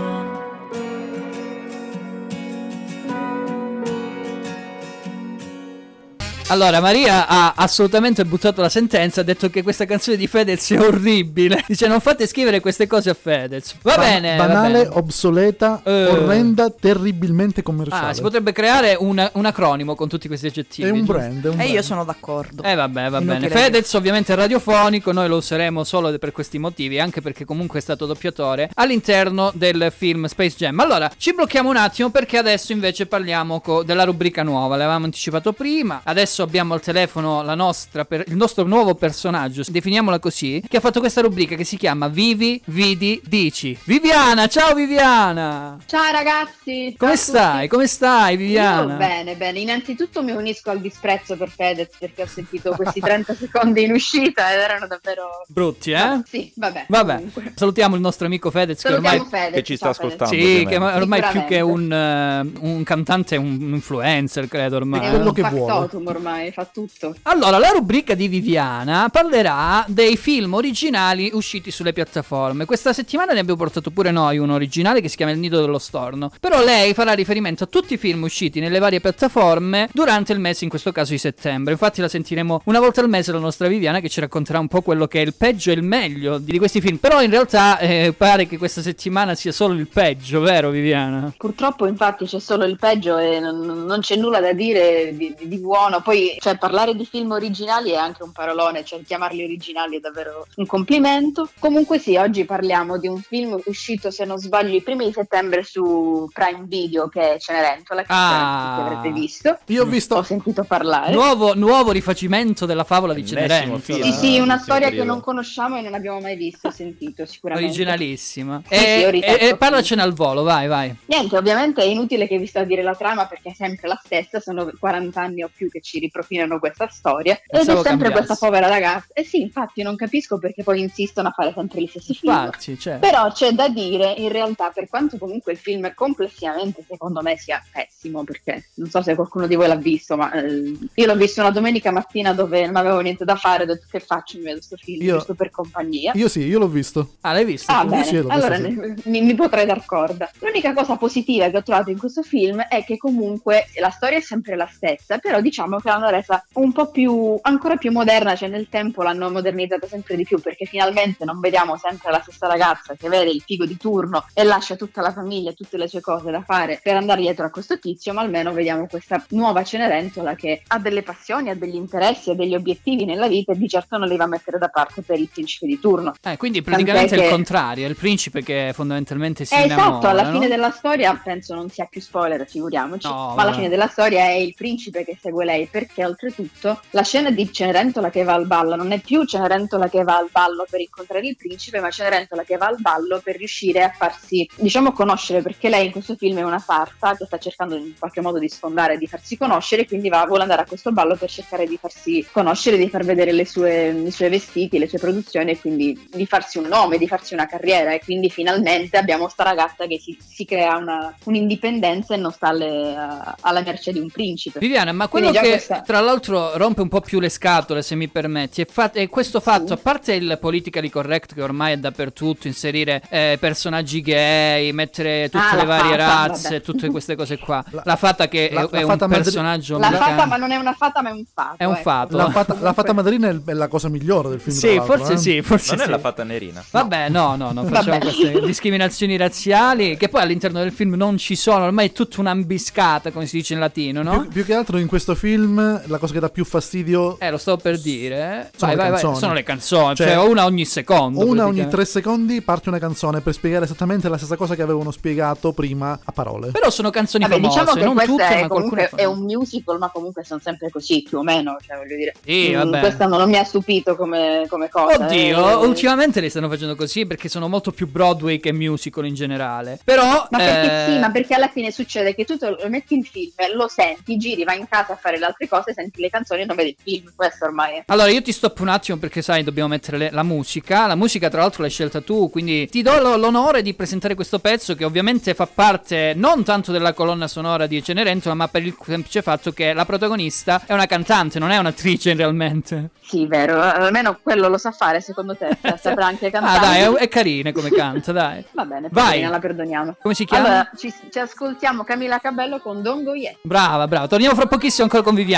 Allora, Maria ha assolutamente buttato la sentenza. Ha detto che questa canzone di Fedez è orribile. *laughs* Dice: Non fate scrivere queste cose a Fedez. Va Ba- bene. va Banale, bene. obsoleta, Eh. orrenda, terribilmente commerciale. Ah, si potrebbe creare un, un acronimo con tutti questi aggettivi. È un giusto? brand, è un E brand. io sono d'accordo. Eh vabbè, va Inutile bene. Fedez ovviamente è radiofonico, noi lo useremo solo per questi motivi, anche perché comunque è stato doppiatore all'interno del film Space Jam. Allora, ci blocchiamo un attimo perché adesso invece parliamo co- della rubrica nuova, l'avevamo anticipato prima, adesso abbiamo al telefono la nostra per- il nostro nuovo personaggio, definiamola così, che ha fatto questa rubrica che si chiama Vivi, Vidi, Dici. Viviana, ciao Viviana! Ciao ragazzi! Come Ciao stai? tutti. Come stai Viviana? Io bene, bene. Innanzitutto mi unisco al disprezzo per Fedez perché ho sentito questi 30 secondi in uscita ed erano davvero... Brutti, eh? Sì, vabbè. Vabbè, comunque. salutiamo il nostro amico Fedez che Salutiamo ormai Fedez, che ci sta Fedez. ascoltando. Sì, che ormai più che un, eh, un cantante è un influencer, credo ormai. È quello un che vuole. factotum ormai, fa tutto. Allora, la rubrica di Viviana parlerà dei film originali usciti sulle piattaforme. Questa settimana ne abbiamo portato pure noi uno originale che si chiama Il Nido dello Storno. Però lei farà riferimento a tutti i film usciti nelle varie piattaforme durante il mese, in questo caso di settembre. Infatti la sentiremo una volta al mese la nostra Viviana che ci racconterà un po' quello che è il peggio e il meglio di questi film. Però in realtà eh, pare che questa settimana sia solo il peggio, vero Viviana? Purtroppo infatti c'è solo il peggio e non, non c'è nulla da dire di, di- di buono. Poi cioè, parlare di film originali è anche un parolone, cioè chiamarli originali è davvero un complimento. Comunque sì, oggi parliamo di un film uscito se non sbaglio i primi di settembre su Prime Video che è Cenerentola, che Ah. avrete visto. Io ho visto Ho sentito parlare. Nuovo, nuovo rifacimento della favola di Cenerentola. film. Sì, sì, una Sì, storia che non conosciamo e non abbiamo mai visto sentito sicuramente. Originalissima. Sì, sì, e, ripeto, e- e parlacene al volo, vai, vai. Niente, ovviamente è inutile che vi sto a dire la trama perché è sempre la stessa, sono 40 anni o più che ci ripropinano questa storia. Ed Pensavo è sempre cambiasse. questa povera ragazza. Eh sì, infatti non capisco perché poi insistono a fare sempre gli stessi film. Infatti, cioè. Però c'è da dire, in realtà, per quanto comunque il film complessivamente secondo me sia pessimo, perché non so se qualcuno di voi l'ha visto, ma eh, io l'ho visto una domenica mattina dove non avevo niente da fare, ho detto che faccio, mi vedo questo film, Io- giusto per compagnia. Io sì, io l'ho visto. Ah, l'hai visto? Ah, bene, sì, allora ne- mi, mi potrei dar corda. L'unica cosa positiva che ho trovato in questo film è che comunque la storia è sempre la stessa, però diciamo che l'hanno resa un po' più, ancora più moderna, cioè nel tempo l'hanno modernizzata sempre di più, perché finalmente non vediamo sempre la stessa ragazza che vede il figo di turno e lascia tutta la famiglia e tutte le sue cose da fare per andare dietro a questo tizio, ma almeno vediamo questa nuova Cenerentola che ha delle passioni, ha degli interessi, ha degli obiettivi nella vita e di certo non li va a mettere da parte per il principe di turno. Eh, quindi praticamente è Tant'è il che- contrario, è il principe che fondamentalmente si Eh, innamora. esatto, alla no? fine della storia penso non sia più spoiler, figuriamoci, No, ma alla fine della storia è il principe che segue lei perché oltretutto la scena di Cenerentola che va al ballo non è più Cenerentola che va al ballo per incontrare il principe, ma Cenerentola che va al ballo per riuscire a farsi, diciamo, conoscere perché lei in questo film è una sarta che sta cercando in qualche modo di sfondare, di farsi conoscere, quindi va, vuole andare a questo ballo per cercare di farsi conoscere, di far vedere le sue, i suoi vestiti, le sue produzioni e quindi di farsi un nome, di farsi una carriera e quindi finalmente abbiamo sta ragazza che si, si crea una, un'indipendenza e non sta alle- alla merce di un principe. Viviana, ma quello che questa- tra l'altro rompe un po' più le scatole, se mi permetti, è, fa- è questo fatto, a parte il politically correct che ormai è dappertutto, inserire eh, personaggi gay, mettere tutte Ah, le la varie fata, razze, vabbè. tutte queste cose qua. La, fata che la- è, la è fata un madri- personaggio La americano. fata, ma non è una fata, ma è un fato. È un ecco. fato. La fata, la fata madrina è è la cosa migliore del film. Sì, tra forse eh. sì, forse Non sì. è la fata nerina. Vabbè, no, no, non facciamo Vabbè. queste discriminazioni razziali che poi all'interno del film non ci sono, ormai è tutta un'ambiscata, come si dice in latino, no? Più, più che altro in questo film la cosa che dà più fastidio Eh, lo stavo per dire. eh. Sono Vai, le vai, vai. canzoni. Sono le canzoni, cioè, Cioè, una ogni secondo. una ogni tre secondi parte una canzone per spiegare esattamente la stessa cosa che avevano spiegato prima a parole. Però sono canzoni Vabbè, famose, diciamo che non tutte, è ma comunque è un musical, ma comunque sono sempre così, più o meno. Cioè, voglio dire, Sì, Mm, questa non mi ha stupito come, come cosa. Oddio, eh. ultimamente li stanno facendo così perché sono molto più Broadway che musical in generale. Però Ma perché eh, sì, ma perché alla fine succede che tu te lo metti il film, lo senti, giri, vai in casa a fare le altre cose, senti le canzoni e non vedi il film. Questo ormai è. Allora, io ti stoppo un attimo perché sai, dobbiamo mettere le- la musica. La musica, tra l'altro, l'hai scelta tu. Quindi ti do lo- l'onore di presentare questo pezzo che ovviamente fa parte non tanto della colonna sonora di Cenerentola, ma per il semplice fatto che la protagonista è una cantante, non è un'attrice realmente. Sì, vero, almeno quello lo sa fare secondo te, *laughs* cioè, saprà anche Ah, cantare. dai, è, è carina come canta, dai. *laughs* Va bene, Vai. poverina, la perdoniamo. Come si chiama? Allora, ci, ci ascoltiamo Camilla Cabello con Don't Go Yet. Brava, brava. Torniamo fra pochissimo ancora con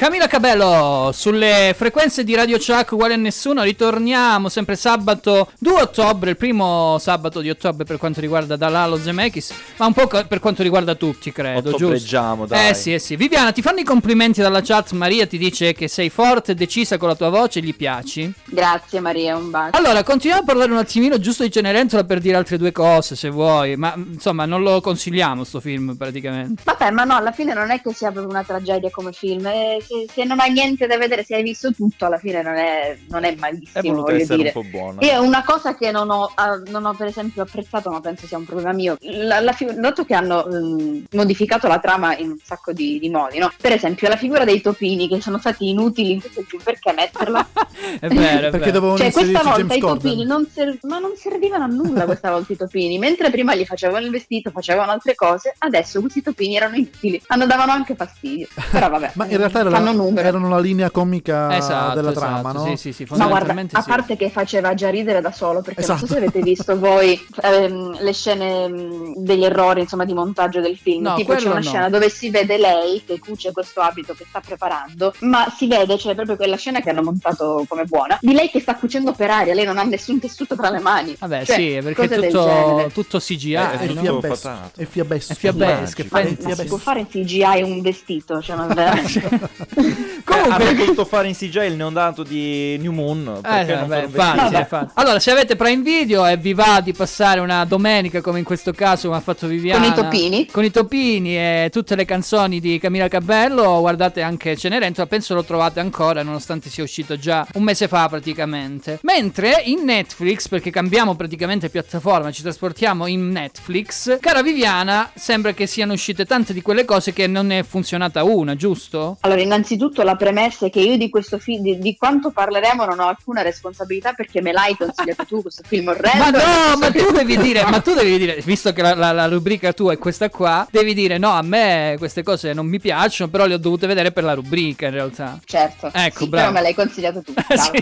Camila Cabello sulle frequenze di Radio Chuck uguale a nessuno ritorniamo sempre sabato 2 ottobre il primo sabato di ottobre per quanto riguarda Dalalo Zemeckis ma un po' per quanto riguarda tutti credo giusto? Ottobreggiamo, dai. eh sì eh sì Viviana ti fanno i complimenti dalla chat Maria ti dice che sei forte e decisa con la tua voce e gli piaci Grazie Maria, un bacio. allora continuiamo a parlare un attimino giusto di Cenerentola per dire altre due cose se vuoi ma insomma non lo consigliamo sto film praticamente Vabbè, ma no, alla fine non è che sia proprio una tragedia come film. eh, Se, se non hai niente da vedere, se hai visto tutto, alla fine non è, non è È malissimo. voluto voglio essere dire. un po' buona. E una cosa che non ho, ah, non ho per esempio apprezzato, ma penso sia un problema mio, la, la fi- dato che hanno mm, modificato la trama in un sacco di, di modi, no? Per esempio la figura dei topini che sono stati inutili in tutto il film, perché metterla? *laughs* è vero è Perché vero. dovevano Cioè, questa volta James i topini non ser- ma non servivano a nulla questa volta i topini. Mentre prima gli facevano il vestito, facevano altre cose, adesso questi topini erano inutili. Hanno davano anche fastidio. Però vabbè, Ma in realtà era fanno la, numero. erano la linea comica Esatto, della esatto, trama, no? sì sì sì Ma guarda, a parte che faceva già ridere da solo, perché non Esatto. so se avete visto voi ehm, le scene mh, degli errori, insomma, di montaggio del film. No, tipo c'è una no. scena dove si vede lei che cuce questo abito che sta preparando, ma si vede, cioè proprio quella scena che hanno montato come buona, di lei che sta cucendo per aria, lei non ha nessun tessuto tra le mani. Vabbè, Cioè, sì, perché cose è tutto, tutto CGI, Eh, È è no? fiabesco. È fiabesco. È fiabesco, è. Ma, ma si può fare in CGI un vestito, cioè, ma veramente. *laughs* *laughs* *laughs* Comunque... Avrei potuto fare in CGI il neonato di New Moon. Perché Eh, non vabbè, infatti, infatti. Allora, se avete Prime Video e vi va di passare una domenica come in questo caso, come ha fatto Viviana, Con i topini. con i topini e tutte le canzoni di Camilla Cabello, guardate anche Cenerentola. Penso lo trovate ancora, nonostante sia uscito già un mese fa praticamente. Mentre in Netflix, perché cambiamo praticamente piattaforma, ci trasportiamo in Netflix, cara Viviana, sembra che siano uscite tante di quelle cose che non è funzionata una, giusto? Allora, innanzitutto la premessa è che io di questo film, di, di quanto parleremo, non ho alcuna responsabilità perché me l'hai consigliato tu questo film orrendo. Ma no, ma che- tu devi dire, ma tu devi dire, visto che la, la- la rubrica tua è questa qua, devi dire no, a me queste cose non mi piacciono, però le ho dovute vedere per la rubrica in realtà. Certo, Ecco, sì, bravo. però me l'hai consigliato tu. *laughs* bravo.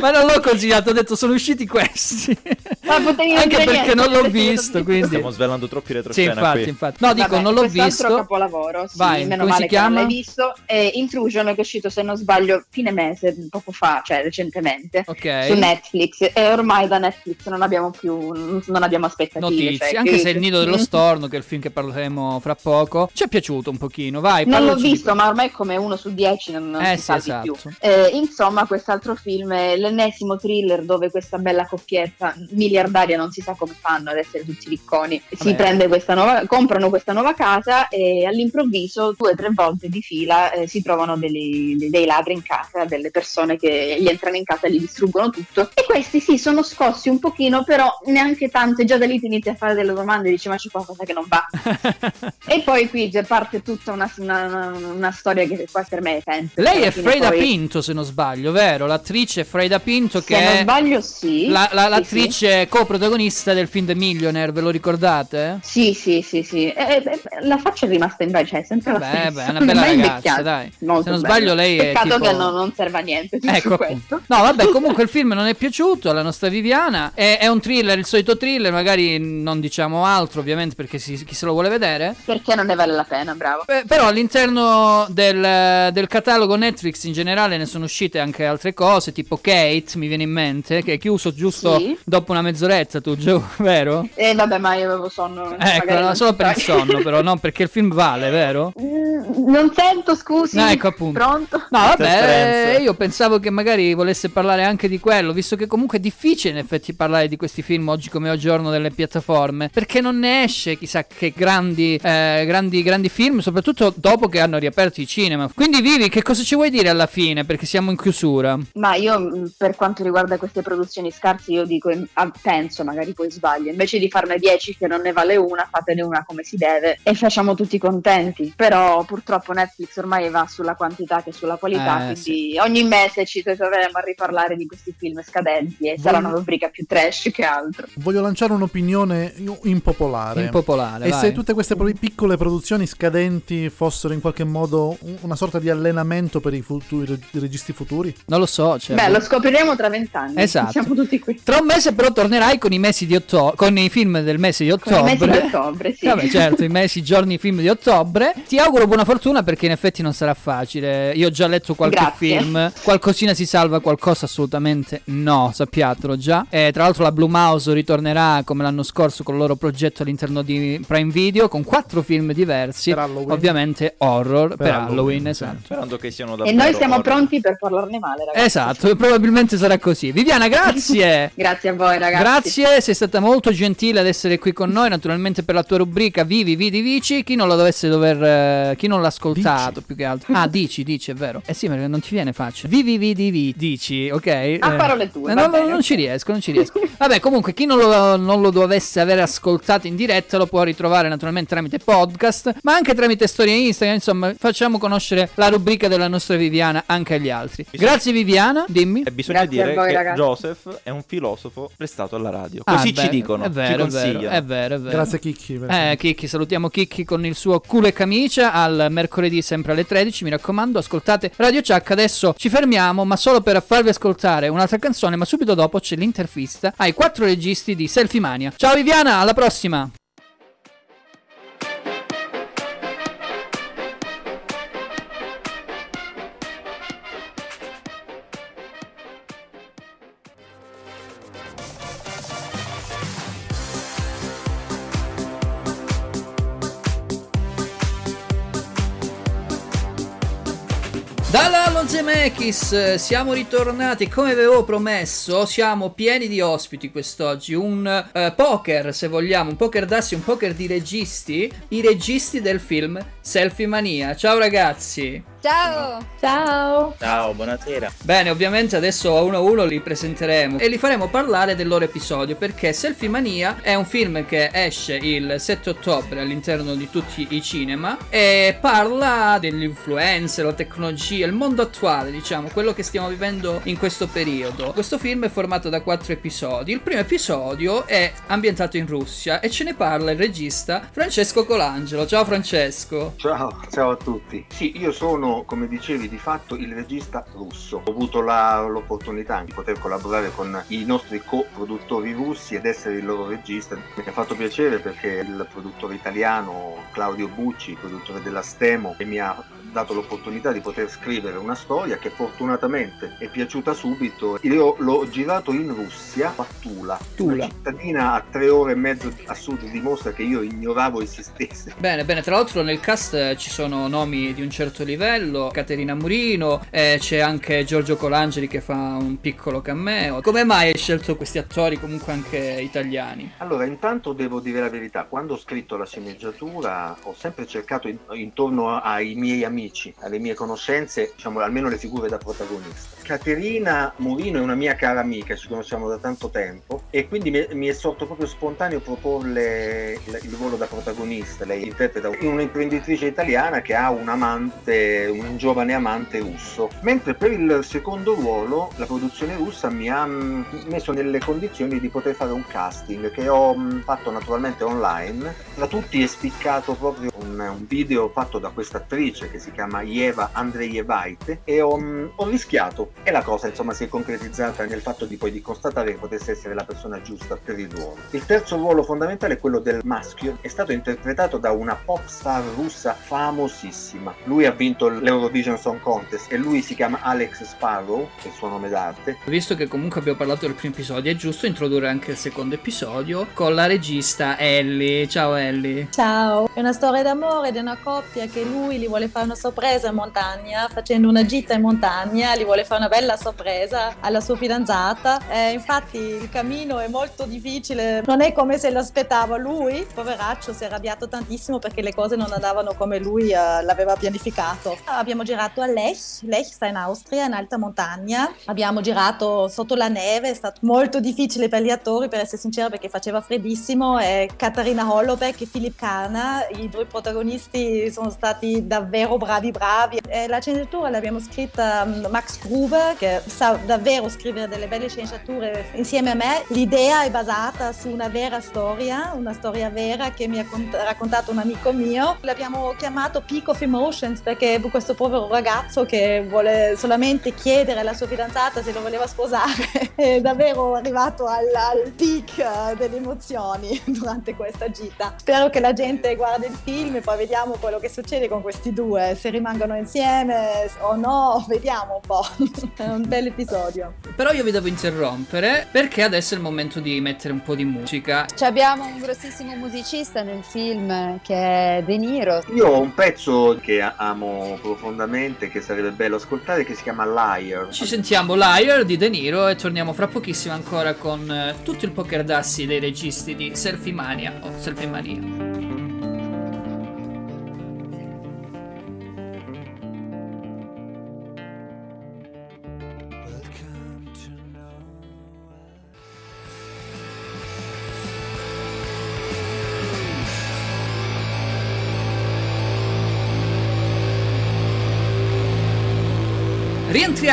Ma non l'ho consigliato, ho detto sono usciti questi. Ma potevi Anche perché niente, non l'ho visto, quindi... Stiamo svelando troppi Sì, retroscena infatti, qui. infatti. No, dico, Vabbè, non l'ho visto. capolavoro, sì, Vai, meno come male si che non chiama? l'hai visto. È Intrusion che è uscito, se non sbaglio, fine mese, poco fa, cioè recentemente, Ok. su Netflix. E ormai da Netflix non abbiamo più, non abbiamo aspettative. Notizie, cioè, anche che- se il nido dello Mm. storno, che è il film che parleremo fra poco, ci è piaciuto un pochino. Vai, Non l'ho visto, ma ormai come uno su dieci non, non Eh, si sì, sa esatto. di più. Eh, insomma, quest'altro film è l'ennesimo thriller dove questa bella coppietta miliardaria non si sa come fanno ad essere tutti ricconi. Si prende questa nuova, comprano questa nuova casa e all'improvviso due o tre volte di fila eh, si trovano degli- dei, dei ladri in casa, delle persone che gli entrano in casa e gli distruggono tutto. E questi sì, sono scossi un pochino, però neanche tanto. E già da lì ti inizi a fare delle domande e dici ma c'è qualcosa che non va. *laughs* E poi qui parte tutta una, una- una storia che quasi per me è semplice. Lei è Freda poi- Pinto, se non sbaglio, vero? L'attrice Freda Pinto che Se non sbaglio sì. la- la- Sì, l'attrice coprotagonista del film The Millionaire, ve lo ricordate? Sì, sì, sì, sì. E- e- la faccia è rimasta in cioè è sempre la Beh, stessa. beh, è una bella *laughs* ragazza, invecchiata. dai. Se non bella. sbaglio lei è Peccato tipo- che non, non serve a niente Ecco questo. No, vabbè, comunque il film non è piaciuto alla nostra Viviana. È, è un thriller, il solito thriller, magari non diciamo altro, ovviamente, perché si- chi se lo vuole vedere. Perché non ne vale la pena, bravo. Beh, però all'interno del, del catalogo Netflix in generale ne sono uscite anche altre cose, tipo Kate, mi viene in mente, che è chiuso giusto Sì. dopo una mezz'oretta, tu, Gio, *laughs* vero? E vabbè, ma io avevo sonno. Ecco, no, solo per il sonno, però, non perché il film vale, vero? Mm, Non sento, scusi. No, ecco appunto. Pronto? No, vabbè, io pensavo che magari volesse parlare anche di quello, visto che comunque è difficile in effetti parlare di questi film oggi come oggigiorno delle piattaforme, perché non ne esce chissà che grandi, eh, grandi, grandi film, soprattutto dopo che hanno riaperto i cinema. Quindi Vivi, che cosa ci vuoi dire alla fine? Perché siamo in chiusura. Ma io mh, per quanto riguarda queste produzioni scarse, io dico, ah, penso, magari poi sbaglio, invece di farne 10 che non ne vale una, fatene una come si deve e facciamo tutti contenti. Però purtroppo Netflix ormai va sulla quantità che sulla qualità, Eh, quindi ogni mese ci troveremo a riparlare di questi film scadenti e sarà Voglio- una rubrica più trash che altro. Voglio lanciare un'opinione impopolare. Impopolare, E vai. se tutte queste piccole produzioni scadenti fossero in qualche modo un- una sorta di allenamento per i, futuri, i registi futuri? Non lo so, cioè, Beh, lo scopriremo tra vent'anni. Esatto. Siamo tutti qui. Tra un mese però tornerai con i mesi di ottobre, con i film del mese di Con i ottobre. mesi di ottobre, sì. Vabbè, certo, i mesi, i giorni, i film di ottobre. Ti auguro buona fortuna perché in effetti non sarà facile. Io ho già letto qualche Grazie. film. Qualcosina si salva, qualcosa assolutamente no, sappiatelo già. E tra l'altro la Blue Mouse ritornerà come l'anno scorso con il loro progetto all'interno di Prime Video con quattro film diversi. Per Halloween. Ovviamente horror per, Per Halloween, Halloween, esatto. Sperando che siano E davvero noi siamo horror. pronti per parlarne male, ragazzi. Esatto, probabilmente sarà così. Viviana, grazie. *laughs* Grazie a voi, ragazzi. Grazie, sei stata molto gentile ad essere qui con noi. Naturalmente per la tua rubrica Vivi, Vidi, Vici. Chi non lo dovesse dover. eh, chi non l'ha ascoltato più che altro. Ah, dici, dici, è vero. Eh sì, perché non ti viene facile. Vivi. Dici, ok? Eh, A parole tue, eh, non, bene, non ci riesco, non ci riesco. Vabbè, comunque, chi non lo, non lo dovesse aver ascoltato in diretta lo può ritrovare naturalmente tramite podcast, ma anche tramite storie Instagram. Insomma, facciamo conoscere la rubrica della nostra Viviana anche agli altri. Grazie, Viviana. Dimmi. E bisogna Grazie dire voi, che ragazzi. Joseph è un filosofo prestato alla radio. Ah, Così beh, ci dicono, È vero, ci è vero, è vero, è vero. Grazie Chicchi. Eh, Chicchi, salutiamo Chicchi con il suo culo e camicia al mercoledì sempre alle 13, mi raccomando, ascoltate Radio Chuck. Adesso ci fermiamo, ma solo per farvi ascoltare un'altra canzone, ma subito dopo c'è l'intervista ai quattro registi di Selfie Mania. Ciao Viviana, alla prossima! Allo Zemeckis siamo ritornati come avevo promesso, siamo pieni di ospiti quest'oggi, un eh, poker se vogliamo, un poker d'assi, un poker di registi, i registi del film Selfie Mania. Ciao ragazzi! Ciao! Ciao! Ciao, buonasera. Bene, ovviamente adesso a uno a uno li presenteremo e li faremo parlare del loro episodio perché Selfie Mania è un film che esce il 7 ottobre all'interno di tutti i cinema e parla dell'influenza, la tecnologia, il mondo attuale, diciamo, quello che stiamo vivendo in questo periodo. Questo film è formato da quattro episodi. Il primo episodio è ambientato in Russia e ce ne parla il regista Francesco Colangelo. Ciao Francesco. Ciao, ciao a tutti. Sì, io sono, come dicevi, di fatto il regista russo. Ho avuto la- l'opportunità di poter collaborare con i nostri co-produttori russi ed essere il loro regista. Mi ha fatto piacere perché il produttore italiano Claudio Bucci, produttore della Stemo, mi ha dato l'opportunità di poter scrivere una storia che fortunatamente è piaciuta subito. Io l'ho girato in Russia, a Tula, Tula. una cittadina a tre ore e mezzo a sud dimostra che io ignoravo esistesse. Bene, bene, tra l'altro nel cast eh, ci sono nomi di un certo livello, Caterina Murino, eh, c'è anche Giorgio Colangeli che fa un piccolo cameo. Come mai hai scelto questi attori comunque anche italiani? Allora, intanto devo dire la verità, quando ho scritto la sceneggiatura ho sempre cercato in- intorno ai miei amici, alle mie conoscenze, diciamo almeno le figure da protagonista. Caterina Murino è una mia cara amica, ci conosciamo da tanto tempo e quindi mi, è sorto proprio spontaneo proporle il, ruolo da protagonista. Lei interpreta un'imprenditrice italiana che ha un amante, un giovane amante russo. Mentre per il secondo ruolo la produzione russa mi ha mm, messo nelle condizioni di poter fare un casting che ho mm, fatto naturalmente online. Tra tutti è spiccato proprio un, un video fatto da questa attrice che si chiama Yeva Andrejevaite e ho, mm, ho rischiato e la cosa insomma si è concretizzata nel fatto di poi di constatare che potesse essere la persona giusta per il ruolo. Il terzo ruolo fondamentale è quello del maschio, è stato interpretato da una pop star russa famosissima. Lui ha vinto l'Eurovision Song Contest e lui si chiama Alex Sparrow, che è il suo nome d'arte. Visto che comunque abbiamo parlato del primo episodio, è giusto introdurre anche il secondo episodio con la regista Ellie. Ciao Ellie. Ciao! È una storia d'amore di una coppia che lui gli vuole fare una sorpresa in montagna, facendo una gita in montagna, gli vuole fare una bella sorpresa alla sua fidanzata. Eh, infatti il cammino è molto difficile, non è come se l'aspettava lui. Poveraccio si è arrabbiato tantissimo perché le cose non andavano come lui eh, l'aveva pianificato. Abbiamo girato a Lech, Lech sta in Austria, in alta montagna. Abbiamo girato sotto la neve, è stato molto difficile per gli attori, per essere sincera, perché faceva freddissimo. E Katarina Holobeck e Philip Kana, i due protagonisti, sono stati davvero bravi bravi. E la sceneggiatura l'abbiamo scritta mm, Max Gruber, che sa davvero scrivere delle belle sceneggiature insieme a me. L'idea è basata su una vera storia, una storia vera che mi ha cont- raccontato un amico mio. L'abbiamo chiamato Peak of Emotions perché questo povero ragazzo che vuole solamente chiedere alla sua fidanzata se lo voleva sposare *laughs* è davvero arrivato al, al peak eh, delle emozioni *laughs* durante questa gita. Spero che la gente guardi il film e poi vediamo quello che succede con questi due, se rimangono insieme o no, vediamo un po'. *laughs* *laughs* è un bel episodio. Però io vi devo interrompere perché adesso è il momento di mettere un po' di musica. Ci abbiamo un grossissimo musicista nel film che è De Niro. Io ho un pezzo che amo profondamente, che sarebbe bello ascoltare, che si chiama Liar. Ci sentiamo Liar di De Niro e torniamo fra pochissimo ancora con eh, tutto il poker d'assi dei registi di Selfie Mania o Selfie Mania.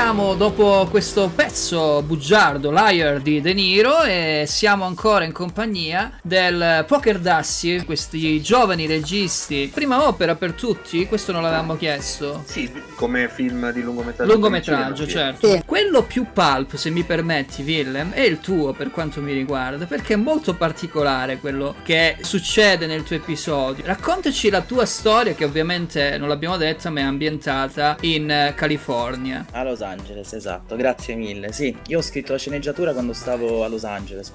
Rientriamo dopo questo pezzo bugiardo, Liar di De Niro e siamo ancora in compagnia del Poker Dassi, questi giovani registi. Prima opera per tutti, questo non l'avevamo chiesto. Sì, come film di lungometraggio. Lungometraggio, Sì. certo. Quello più pulp, se mi permetti, Willem, è il tuo per quanto mi riguarda, perché è molto particolare quello che succede nel tuo episodio. Raccontaci la tua storia, che ovviamente non l'abbiamo detta, ma è ambientata in eh, California. A Los Angeles, esatto, grazie mille. Sì, io ho scritto la sceneggiatura quando stavo a Los Angeles,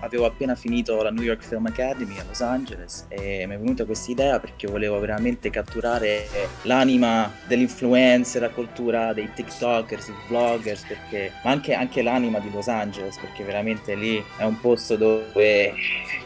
avevo appena finito la New York Film Academy a Los Angeles e mi è venuta questa idea perché volevo veramente catturare l'anima dell'influencer, la cultura dei TikTokers, i vloggers, perché, ma anche, anche l'anima di Los Angeles, perché veramente lì è un posto dove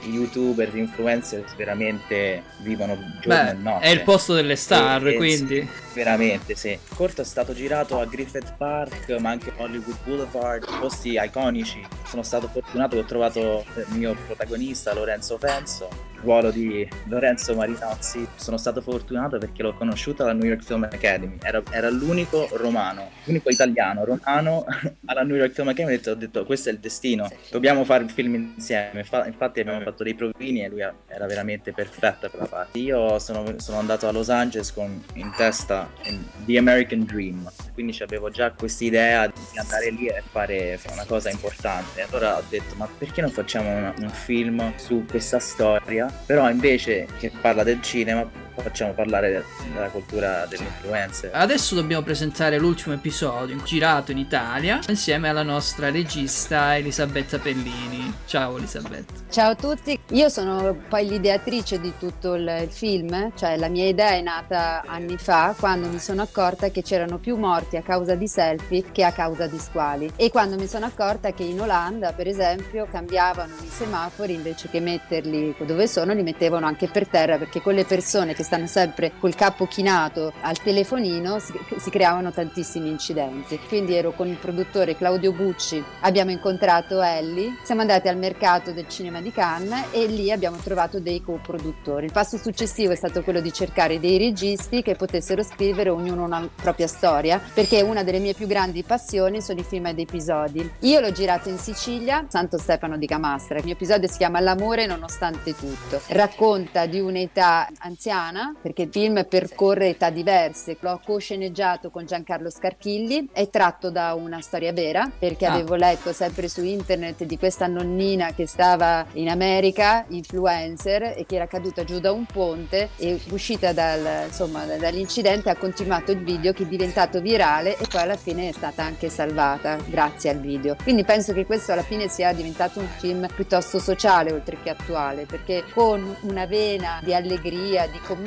i youtuber, gli influencer veramente vivono giorno Beh, e notte. è il posto delle star, E- quindi. veramente, sì. Il corto è stato girato a Griffith Park, ma anche Hollywood Boulevard, posti iconici. Sono stato fortunato che ho trovato il mio protagonista, Lorenzo Fenzo, il ruolo di Lorenzo Marinozzi. Sono stato fortunato perché l'ho conosciuto alla New York Film Academy. Era, era l'unico romano, l'unico italiano romano *laughs* alla New York Film Academy. Ho detto, ho detto, questo è il destino, dobbiamo fare un film insieme. Fa- Infatti abbiamo fatto dei provini e lui era veramente perfetto per la parte. Io sono, sono andato a Los Angeles con in testa in- The American Dream, quindi avevo già questa idea di andare lì e fare una cosa importante. Allora ho detto, ma perché non facciamo una- un film su questa storia? Però invece che parla del cinema, facciamo parlare della cultura dell'influencer. Adesso dobbiamo presentare l'ultimo episodio girato in Italia insieme alla nostra regista Elisabetta Pellini. Ciao Elisabetta. Ciao a tutti, io sono poi l'ideatrice di tutto il, il film, cioè la mia idea è nata anni fa quando mi sono accorta che c'erano più morti a causa di selfie che a causa di squali e quando mi sono accorta che in Olanda per esempio cambiavano i semafori invece che metterli dove sono li mettevano anche per terra perché con le persone che stanno sempre col capo chinato al telefonino si, si creavano tantissimi incidenti. Quindi ero con il produttore Claudio Bucci, abbiamo incontrato Ellie, siamo andati al mercato del cinema di Cannes e lì abbiamo trovato dei co-produttori. Il passo successivo è stato quello di cercare dei registi che potessero scrivere ognuno una propria storia, perché una delle mie più grandi passioni sono i film ad episodi. Io l'ho girato in Sicilia, Santo Stefano di Camastra. Il mio episodio si chiama L'amore nonostante tutto. Racconta di un'età anziana, perché il film percorre età diverse. L'ho co-sceneggiato con Giancarlo Scarchilli, è tratto da una storia vera, perché Ah. avevo letto sempre su internet di questa nonnina che stava in America, influencer, e che era caduta giù da un ponte e uscita dal- insomma, da- dall'incidente ha continuato il video che è diventato virale e poi alla fine è stata anche salvata grazie al video. Quindi penso che questo alla fine sia diventato un film piuttosto sociale oltre che attuale, perché con una vena di allegria, di commedia,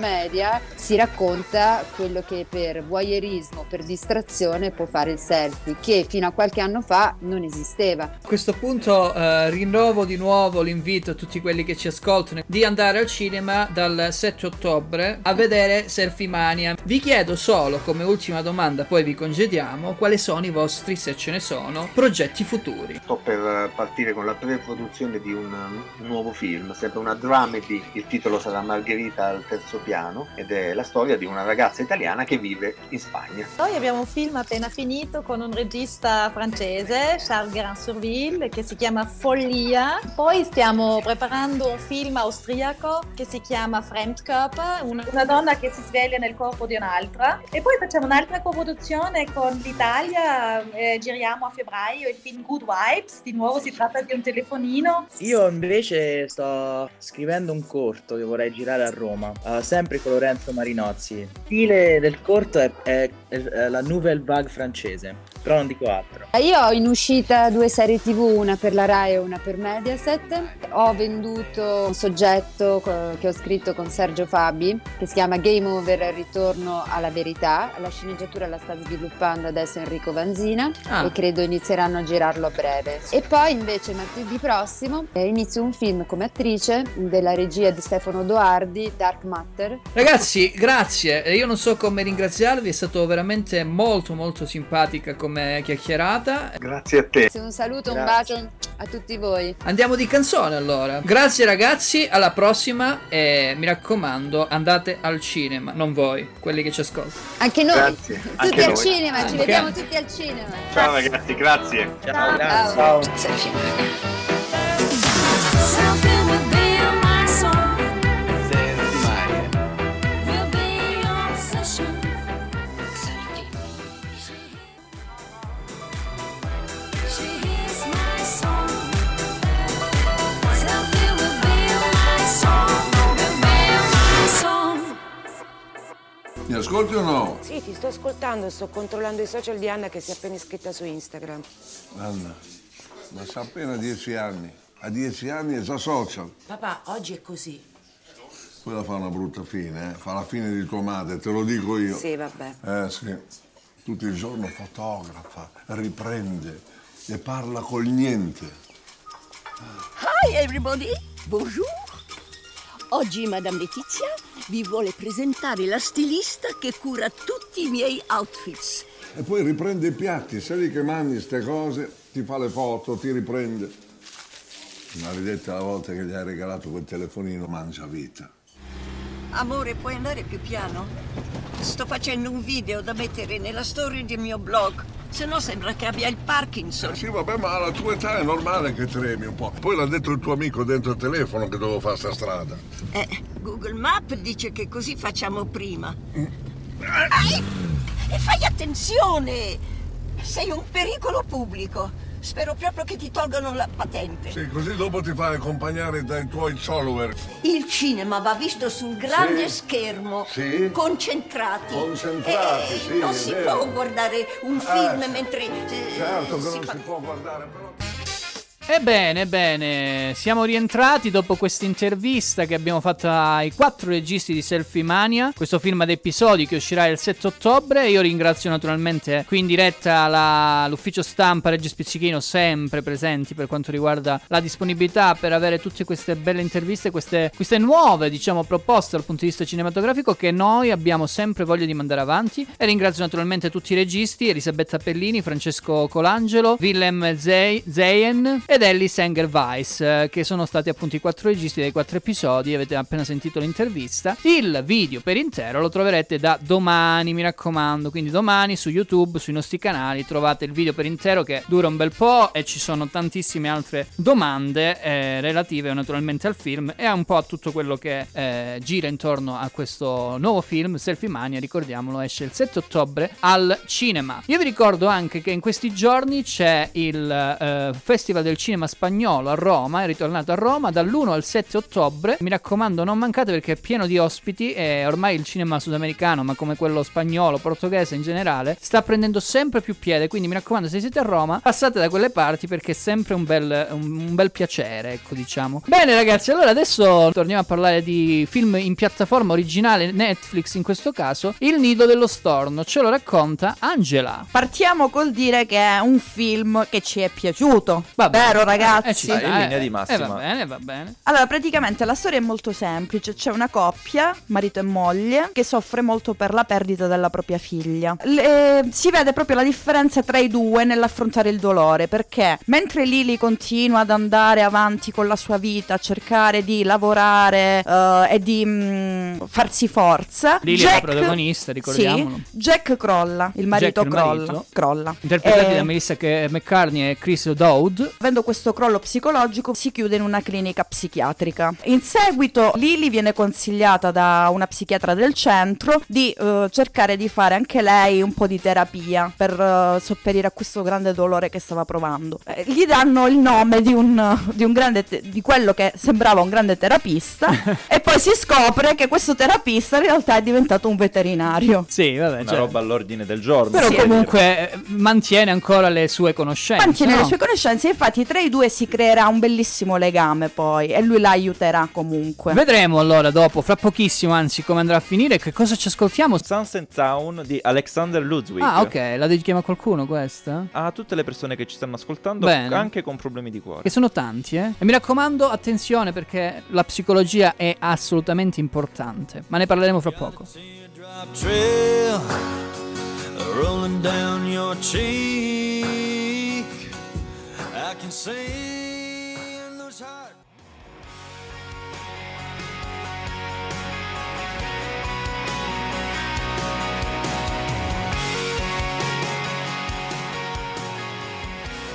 si racconta quello che per voyeurismo, per distrazione può fare il selfie, che fino a qualche anno fa non esisteva. A questo punto eh, rinnovo di nuovo l'invito a tutti quelli che ci ascoltano di andare al cinema dal 7 ottobre a vedere Selfie Mania. Vi chiedo solo come ultima domanda, poi vi congediamo, quali sono i vostri, se ce ne sono, progetti futuri. Sto per partire con la pre-produzione di un, nuovo film, sempre una dramedy, il titolo sarà Margherita al terzo piano ed è la storia di una ragazza italiana che vive in Spagna. Noi abbiamo un film appena finito con un regista francese, Charles Guérin-Surville, che si chiama Follia. Poi stiamo preparando un film austriaco che si chiama Fremdkörper, una, una donna che si sveglia nel corpo di un'altra. E poi facciamo un'altra coproduzione con l'Italia, eh, giriamo a febbraio il film Good Vibes, di nuovo si tratta di un telefonino. Io invece sto scrivendo un corto che vorrei girare a Roma, eh, sempre con Lorenzo Marinozzi. Il stile del corto è, è- è la nouvelle vague francese, però non dico altro. Io ho in uscita due serie tv, una per la Rai e una per Mediaset. Ho venduto un soggetto che ho scritto con Sergio Fabi che si chiama Game Over Ritorno alla verità. La sceneggiatura la sta sviluppando adesso Enrico Vanzina Ah. e credo inizieranno a girarlo a breve. E poi invece martedì prossimo eh, inizio un film come attrice della regia di Stefano Doardi, Dark Matter. Ragazzi, grazie. Eh, Io non so come ringraziarvi, è stato veramente molto molto simpatica come chiacchierata. Grazie a te. Un saluto, un Grazie. bacio a tutti voi. Andiamo di canzone allora. Grazie ragazzi, alla prossima e mi raccomando, andate al cinema, non voi, quelli che ci ascoltano. Anche noi, Grazie, tutti anche al noi. cinema, ci Anche. vediamo tutti al cinema. Ciao ragazzi, grazie. Ciao, grazie. Ciao. Something Mi ascolti o no? Sì, ti sto ascoltando, sto controllando i social di Anna che si è appena iscritta su Instagram. Anna, ma sa appena dieci anni. A dieci anni è già social. Papà, oggi è così. Quella fa una brutta fine, eh? Fa la fine di tua madre, te lo dico io. Sì, vabbè. Eh sì. Tutto il giorno fotografa, riprende e parla col niente. Hi everybody, bonjour. Oggi Madame Letizia vi vuole presentare la stilista che cura tutti i miei outfits. E poi riprende i piatti, sai lì che mangi ste cose, ti fa le foto, ti riprende. Maledetta la volta che gli hai regalato quel telefonino mangia vita. Amore, puoi andare più piano? Sto facendo un video da mettere nella storia del mio blog, se no sembra che abbia il Parkinson. Eh sì, vabbè, ma alla tua età è normale che tremi un po'. Poi l'ha detto il tuo amico dentro il telefono che dovevo fare sta strada. Eh, Google Map dice che così facciamo prima. Ai! E fai attenzione! Sei un pericolo pubblico. Spero proprio che ti tolgano la patente. Sì, così dopo ti fai accompagnare dai tuoi follower. Il cinema va visto sul grande Sì. schermo, Sì. concentrati. Concentrati, Eh, sì, Non si vero. può guardare un Eh, film sì. mentre eh, Certo che si non fa- si può guardare, però. Ebbene, ebbene, siamo rientrati dopo questa intervista che abbiamo fatto ai quattro registi di Selfie Mania, questo film ad episodi che uscirà il 7 ottobre. Io ringrazio naturalmente qui in diretta la- l'ufficio stampa Reggi Spizzichino, sempre presenti per quanto riguarda la disponibilità per avere tutte queste belle interviste, queste, queste nuove, diciamo, proposte dal punto di vista cinematografico che noi abbiamo sempre voglia di mandare avanti. E ringrazio naturalmente tutti i registi, Elisabetta Pellini, Francesco Colangelo, Willem Zeyen ed Ellie Sengerweiss, eh, che sono stati appunto i quattro registi dei quattro episodi. Avete appena sentito l'intervista. Il video per intero lo troverete da domani, mi raccomando. Quindi domani su YouTube, sui nostri canali, trovate il video per intero che dura un bel po' e ci sono tantissime altre domande eh, relative naturalmente al film e un po' a tutto quello che eh, gira intorno a questo nuovo film, Selfie Mania, ricordiamolo, esce il 7 ottobre al cinema. Io vi ricordo anche che in questi giorni c'è il eh, Festival del Cinema Spagnolo a Roma, è ritornato a Roma dall'1 al 7 ottobre. Mi raccomando, non mancate perché è pieno di ospiti e ormai il cinema sudamericano, ma come quello spagnolo, portoghese in generale, sta prendendo sempre più piede. Quindi mi raccomando, se siete a Roma, passate da quelle parti perché è sempre un bel, un, un bel piacere, ecco diciamo. Bene ragazzi, allora adesso torniamo a parlare di film in piattaforma originale Netflix in questo caso, Il Nido dello Storno, ce lo racconta Angela. Partiamo col dire che è un film che ci è piaciuto. Vero ragazzi? Eh, ci sta, in linea eh, di eh, massima. va bene, va bene. Allora, praticamente la storia è molto semplice. C'è una coppia, marito e moglie, che soffre molto per la perdita della propria figlia. Le- si vede proprio la differenza tra i due nell'affrontare il dolore, perché mentre Lily continua ad andare avanti con la sua vita, a cercare di lavorare eh, e di mm, farsi forza, Lily è la Jack- protagonista, ricordiamolo. Sì, Jack crolla, il marito Jack, il crolla. marito. crolla. Interpretati Eh, da Melissa McCartney e Chris O'Dowd. Avendo questo crollo psicologico si chiude in una clinica psichiatrica. In seguito Lily viene consigliata da una psichiatra del centro di eh, cercare di fare anche lei un po' di terapia per eh, sopperire a questo grande dolore che stava provando. Eh, gli danno il nome di, un, di, un grande te- di quello che sembrava un grande terapista *laughs* e poi si scopre che questo terapista in realtà è diventato un veterinario. Sì, vabbè, Una cioè- roba all'ordine del giorno. Però Sì. comunque eh, mantiene ancora le sue conoscenze. Mantiene no? le sue conoscenze, infatti tra i due si creerà un bellissimo legame poi e lui la aiuterà comunque. Vedremo allora dopo, fra pochissimo anzi, come andrà a finire. Che cosa ci ascoltiamo? Sunset Town di Alexander Ludwig. Ah, ok, la dedichiamo a qualcuno questa? A tutte le persone che ci stanno ascoltando, Bene. anche con problemi di cuore. Che sono tanti, eh? E mi raccomando, attenzione perché la psicologia è assolutamente importante. Ma ne parleremo fra poco. trail rolling down your cheek. I can see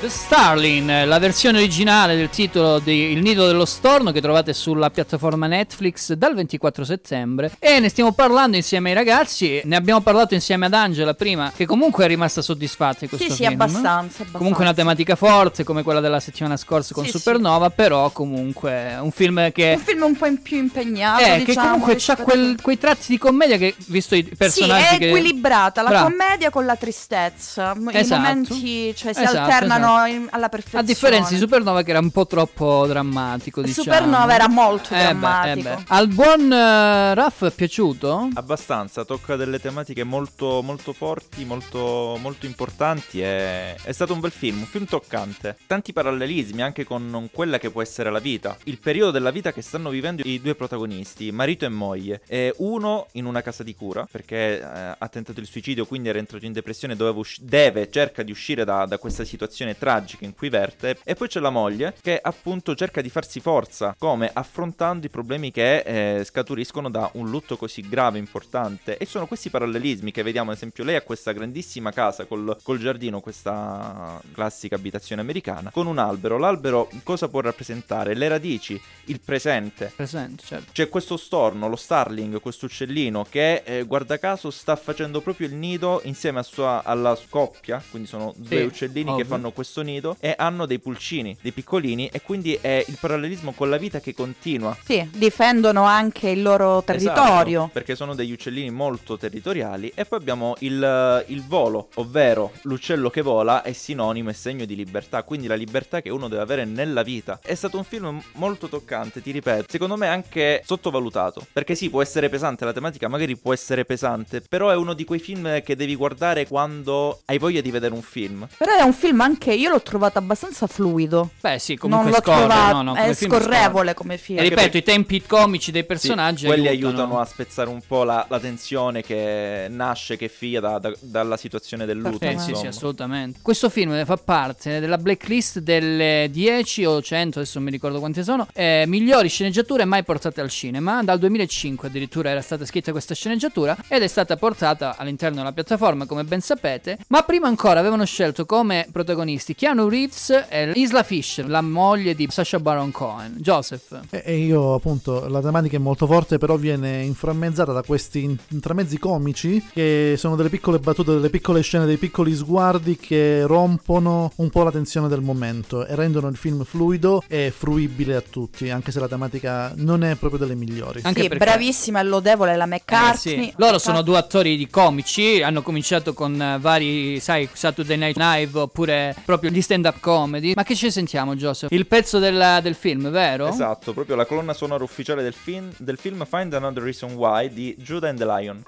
The Starling, la versione originale del titolo di Il nido dello storno che trovate sulla piattaforma Netflix dal 24 settembre e ne stiamo parlando insieme ai ragazzi, ne abbiamo parlato insieme ad Angela prima che comunque è rimasta soddisfatta di questo Sì, sì, film. abbastanza, abbastanza. Comunque una tematica forte come quella della settimana scorsa con Sì, sì. Supernova, però comunque un film che Un film un po' in più impegnato, eh, che diciamo, comunque ha rispetto- quei tratti di commedia che visto i personaggi Sì, è che equilibrata la Bravo. commedia con la tristezza. M- I Esatto. momenti cioè, si Esatto, alternano esatto. In- alla perfezione. A differenza di Supernova che era un po' troppo drammatico, diciamo. Supernova era molto Eh beh, eh drammatico. beh. Al buon eh, Raff è piaciuto? Abbastanza, tocca delle tematiche molto, molto forti, molto, molto importanti. E... È stato un bel film, un film toccante. Tanti parallelismi anche con quella che può essere la vita. Il periodo della vita che stanno vivendo i due protagonisti, marito e moglie. E uno in una casa di cura perché eh, ha tentato il suicidio, quindi era entrato in depressione, doveva usci- deve, cerca di uscire da, da questa situazione tragica in cui verte. E poi c'è la moglie che appunto cerca di farsi forza, come affrontando i problemi che eh, scaturiscono da un lutto così grave, importante. E sono questi parallelismi che vediamo, ad esempio, lei ha questa grandissima casa col, col giardino, questa classica abitazione americana, con un albero. L'albero cosa può rappresentare? Le radici, il presente. Presente, certo. C'è questo storno, lo starling, questo uccellino che eh, guarda caso sta facendo proprio il nido insieme a sua- alla coppia, quindi sono due Sì, uccellini ovvio. che fanno questo nido e hanno dei pulcini, dei piccolini e quindi è il parallelismo con la vita che continua. Sì, difendono anche il loro territorio. Esatto, perché sono degli uccellini molto territoriali e poi abbiamo il, il volo, ovvero l'uccello che vola è sinonimo e segno di libertà, quindi la libertà che uno deve avere nella vita. È stato un film molto toccante, ti ripeto, secondo me anche sottovalutato, perché sì, può essere pesante la tematica, magari può essere pesante, però è uno di quei film che devi guardare quando hai voglia di vedere un film. Però è un film anche io l'ho trovato abbastanza fluido. Beh, sì, comunque non l'ho scorre, trovato, no, no, è come film scorrevole come film. E ripeto, i tempi comici dei personaggi Sì, quelli aiutano. aiutano. a spezzare un po' la, la tensione che nasce, che è figlia da- da- dalla situazione del lutto. Sì, sì, sì, assolutamente. Questo film fa parte della blacklist delle 10 o 100, adesso non mi ricordo quante sono, eh, migliori sceneggiature mai portate al cinema. Dal 2005 addirittura era stata scritta questa sceneggiatura ed è stata portata all'interno della piattaforma, come ben sapete. Ma prima ancora avevano scelto come protagonisti Keanu Reeves e Isla Fisher, la moglie di Sacha Baron Cohen. Joseph. E e io appunto la tematica è molto forte però viene inframmezzata da questi in- intramezzi comici che sono delle piccole battute, delle piccole scene, dei piccoli sguardi che rompono un po' la tensione del momento e rendono il film fluido e fruibile a tutti anche se la tematica non è proprio delle migliori. Anche sì, perché- bravissima e lodevole la Eh, McCartney. sì. Loro sono due attori di comici, hanno cominciato con eh, vari, sai, Saturday Night Live oppure proprio gli stand-up comedy. Ma che ci sentiamo, Joseph? Il pezzo del, del film, vero? Esatto, proprio la colonna sonora ufficiale del film, del film Find Another Reason Why di Judah and the Lion.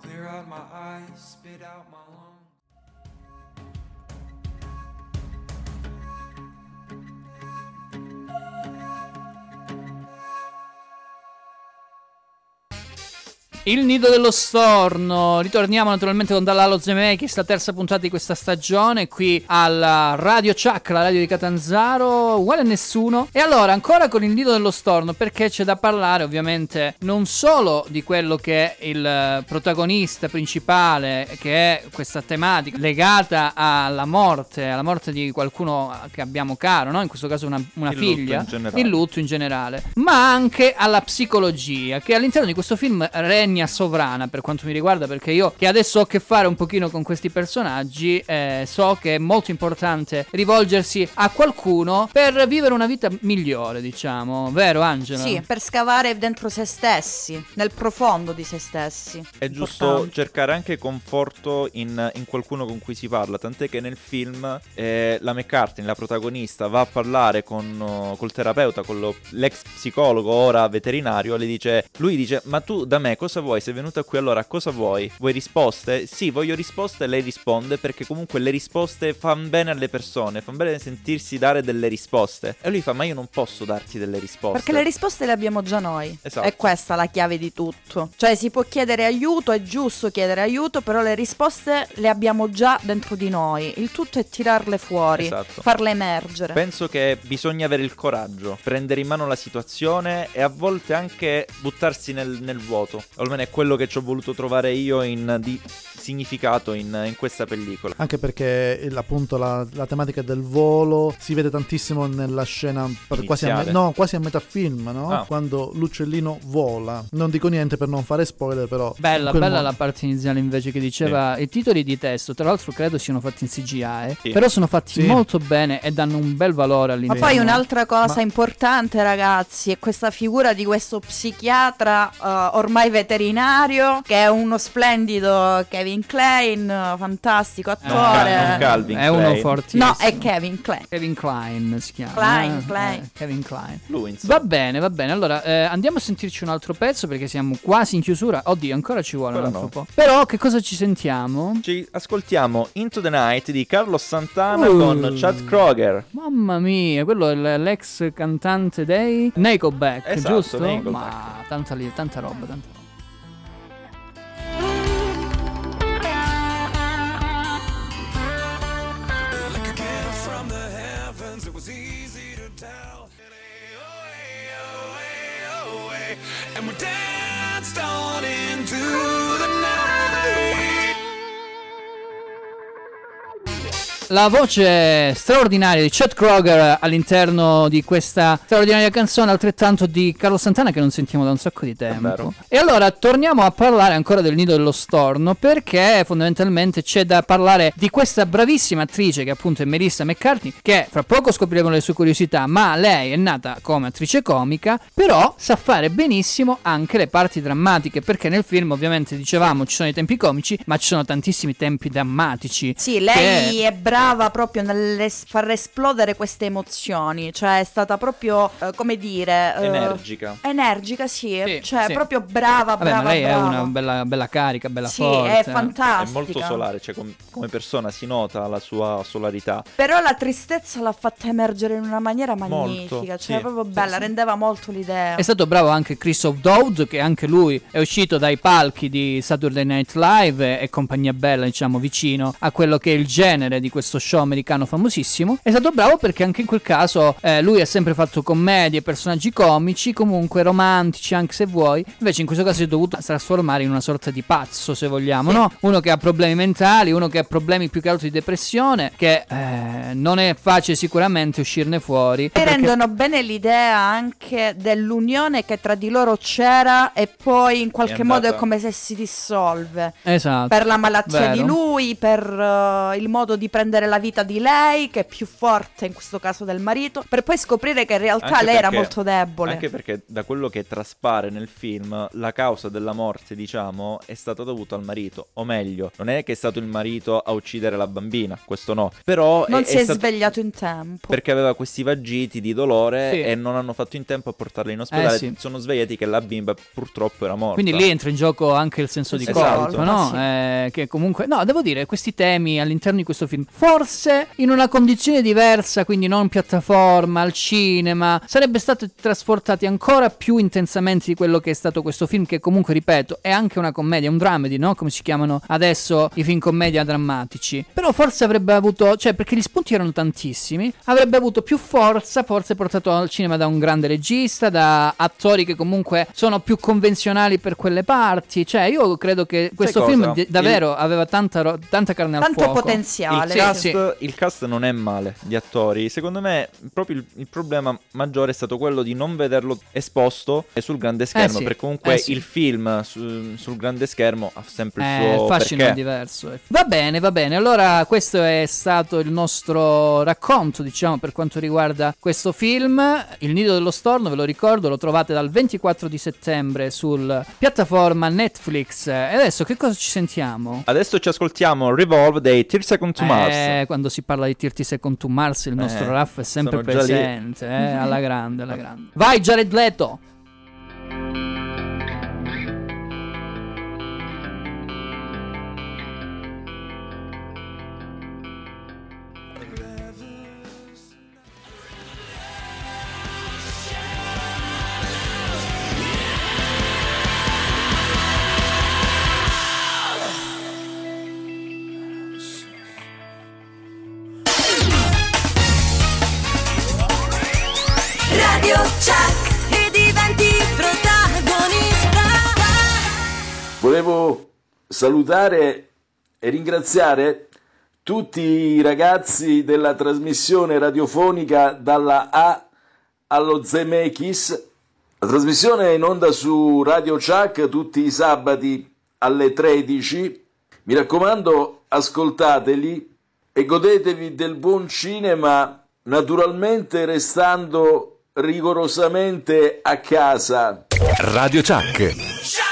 Clear out my eyes, spit out my Il nido dello storno. Ritorniamo naturalmente con Dall'Alo Zemeckis, la terza puntata di questa stagione, qui alla Radio Chuck, la radio di Catanzaro, uguale a nessuno. E allora, ancora con il nido dello storno, perché c'è da parlare ovviamente non solo di quello che è il protagonista principale, che è questa tematica legata alla morte, alla morte di qualcuno che abbiamo caro, no? In questo caso una, una Il lutto figlia, generale. il lutto in generale, ma anche alla psicologia, che all'interno di questo film regna sovrana per quanto mi riguarda, perché io che adesso ho a che fare un pochino con questi personaggi, eh, so che è molto importante rivolgersi a qualcuno per vivere una vita migliore, diciamo, vero Angela? Sì, per scavare dentro se stessi, nel profondo di se stessi. È giusto Importante. cercare anche conforto in, in qualcuno con cui si parla, tant'è che nel film eh, la McCartney, la protagonista, va a parlare con, oh, col terapeuta, con lo- l'ex psicologo, ora veterinario, le dice, lui dice, ma tu da me cosa vuoi? Sei venuta qui allora, cosa vuoi? Vuoi risposte? Sì, voglio risposte e lei risponde perché comunque le risposte fanno bene alle persone, fanno bene sentirsi dare delle risposte. E lui fa, ma io non posso darti delle risposte. Perché le risposte le abbiamo già noi. Esatto. È questa la chiave di tutto. Cioè si può chiedere aiuto, è giusto chiedere aiuto, però le risposte le abbiamo già dentro di noi. Il tutto è tirarle fuori, Esatto. farle emergere. Penso che bisogna avere il coraggio, prendere in mano la situazione e a volte anche buttarsi nel, nel vuoto. Almeno è quello che ci ho voluto trovare io in di significato in, in questa pellicola. Anche perché il- appunto la, la tematica del volo si vede tantissimo nella scena per- quasi, a, me- no, quasi a metà film, no? Ah. Quando l'uccellino vola. Non dico niente per non fare spoiler, però. Bella, bella modo- la parte iniziale invece che diceva i titoli di testo, tra l'altro credo siano fatti in CGI, eh, Sì. però sono fatti Sì. molto bene e danno un bel valore Ma all'interno. poi un'altra cosa Ma- importante, ragazzi, è questa figura di questo psichiatra eh, ormai veterinario, che è uno splendido Kevin Klein, fantastico Non attore. Cal- non Calvin È uno fortissimo. No, è Kevin Klein. Kevin Klein si chiama. Klein, eh? Klein. Eh, Kevin Klein. Lui, insomma. Va bene, va bene. Allora, eh, andiamo a sentirci un altro pezzo perché siamo quasi in chiusura. Oddio, ancora ci vuole un Ancora altro no. po'. Però che cosa ci sentiamo? Ci ascoltiamo Into the Night di Carlos Santana Uh. con Chad Kroger. Mamma mia, quello è l'ex cantante dei Nickelback, Esatto, giusto? Nickelback. Ma tanta, lì, tanta roba, tanta roba. La voce straordinaria di Chet Kroger all'interno di questa straordinaria canzone, altrettanto di Carlo Santana che non sentiamo da un sacco di tempo. E allora torniamo a parlare ancora del Nido dello Storno perché fondamentalmente c'è da parlare di questa bravissima attrice che appunto è Melissa McCartney che fra poco scopriremo le sue curiosità, ma lei è nata come attrice comica, però sa fare benissimo anche le parti drammatiche perché nel film ovviamente dicevamo ci sono i tempi comici, ma ci sono tantissimi tempi drammatici. Sì, lei che- è brava proprio nel far esplodere queste emozioni, cioè è stata proprio, eh, come dire... eh, Energica. Energica, sì, Sì, cioè sì. proprio brava, Vabbè, brava, ma lei è brava. una bella, bella carica, bella Sì, forte. è eh. È fantastica. molto solare, cioè com- come persona si nota la sua solarità. Però la tristezza l'ha fatta emergere in una maniera magnifica, Molto, cioè sì. proprio bella, rendeva molto l'idea. È stato bravo anche Chris O'Dowd, che anche lui è uscito dai palchi di Saturday Night Live e compagnia bella, diciamo, vicino a quello che è il genere di questo show americano famosissimo. È stato bravo perché anche in quel caso eh, lui ha sempre fatto commedie, personaggi comici, comunque romantici, anche se vuoi. Invece in questo caso si è dovuto trasformare in una sorta di pazzo, se vogliamo, no? Uno che ha problemi mentali, uno che ha problemi più che altro di depressione, che eh, non è facile sicuramente uscirne fuori. E perché- rendono bene l'idea anche dell'unione che tra di loro c'era e poi in qualche È modo è come se si dissolve. Esatto. Per la malattia Vero. di lui, per eh, il modo di prendere la vita di lei, che è più forte in questo caso del marito, per poi scoprire che in realtà Anche lei era perché- molto debole. Anche perché da quello che traspare nel film, la causa della morte, diciamo, è stata dovuta al marito. O meglio, non è che è stato il marito a uccidere la bambina, questo no. Però non è, si è, stato svegliato in tempo. perché aveva questi vagiti di dolore Sì. e non hanno fatto in tempo a portarla in ospedale. Eh, sì. Sono svegliati che la bimba purtroppo era morta. Quindi lì entra in gioco anche il senso di Esatto. colpa, no? Sì. Eh, che comunque, no, devo dire, questi temi all'interno di questo film, forse in una condizione diversa, quindi non piattaforma, al cinema, sarebbe stati trasportati ancora più intensamente di quello che è stato questo film, che comunque, ripeto, è anche una commedia, un dramedy, no? Come si chiamano adesso i film commedia drammatici. Però forse avrebbe avuto, cioè, perché gli spunti erano tantissimi, avrebbe avuto più forza, forse portato al cinema da un grande regista, da attori che comunque sono più convenzionali per quelle parti. Cioè, io credo che questo film davvero aveva tanta, ro- tanta carne Tanto al fuoco. potenziale. Il Sì, cast, sì. il cast non è male di attori. Secondo me, proprio il, il problema maggiore è stato quello di non vederlo esposto e sul grande schermo. sì, Perché comunque eh sì. il film su- sul grande schermo ha sempre il Eh, suo il fascino perché. diverso. eh. Va bene, va bene. Allora, questo è stato il nostro racconto, diciamo, per quanto riguarda questo film. Il Nido dello Storno, ve lo ricordo, lo trovate dal 24 di settembre sul piattaforma Netflix. E adesso che cosa ci sentiamo? Adesso ci ascoltiamo Revolve dei 30 Second to Mars. Eh, quando si parla di 30 Second to Mars, il nostro Eh, Raff è sempre presente, eh, alla grande, alla *laughs* grande. Vai Jared Leto! Volevo salutare e ringraziare tutti i ragazzi della trasmissione radiofonica dalla A allo Zemeckis. La trasmissione è in onda su Radio Chuck tutti i sabati alle 13. Mi raccomando, ascoltateli e godetevi del buon cinema, naturalmente restando rigorosamente a casa. Radio Chuck.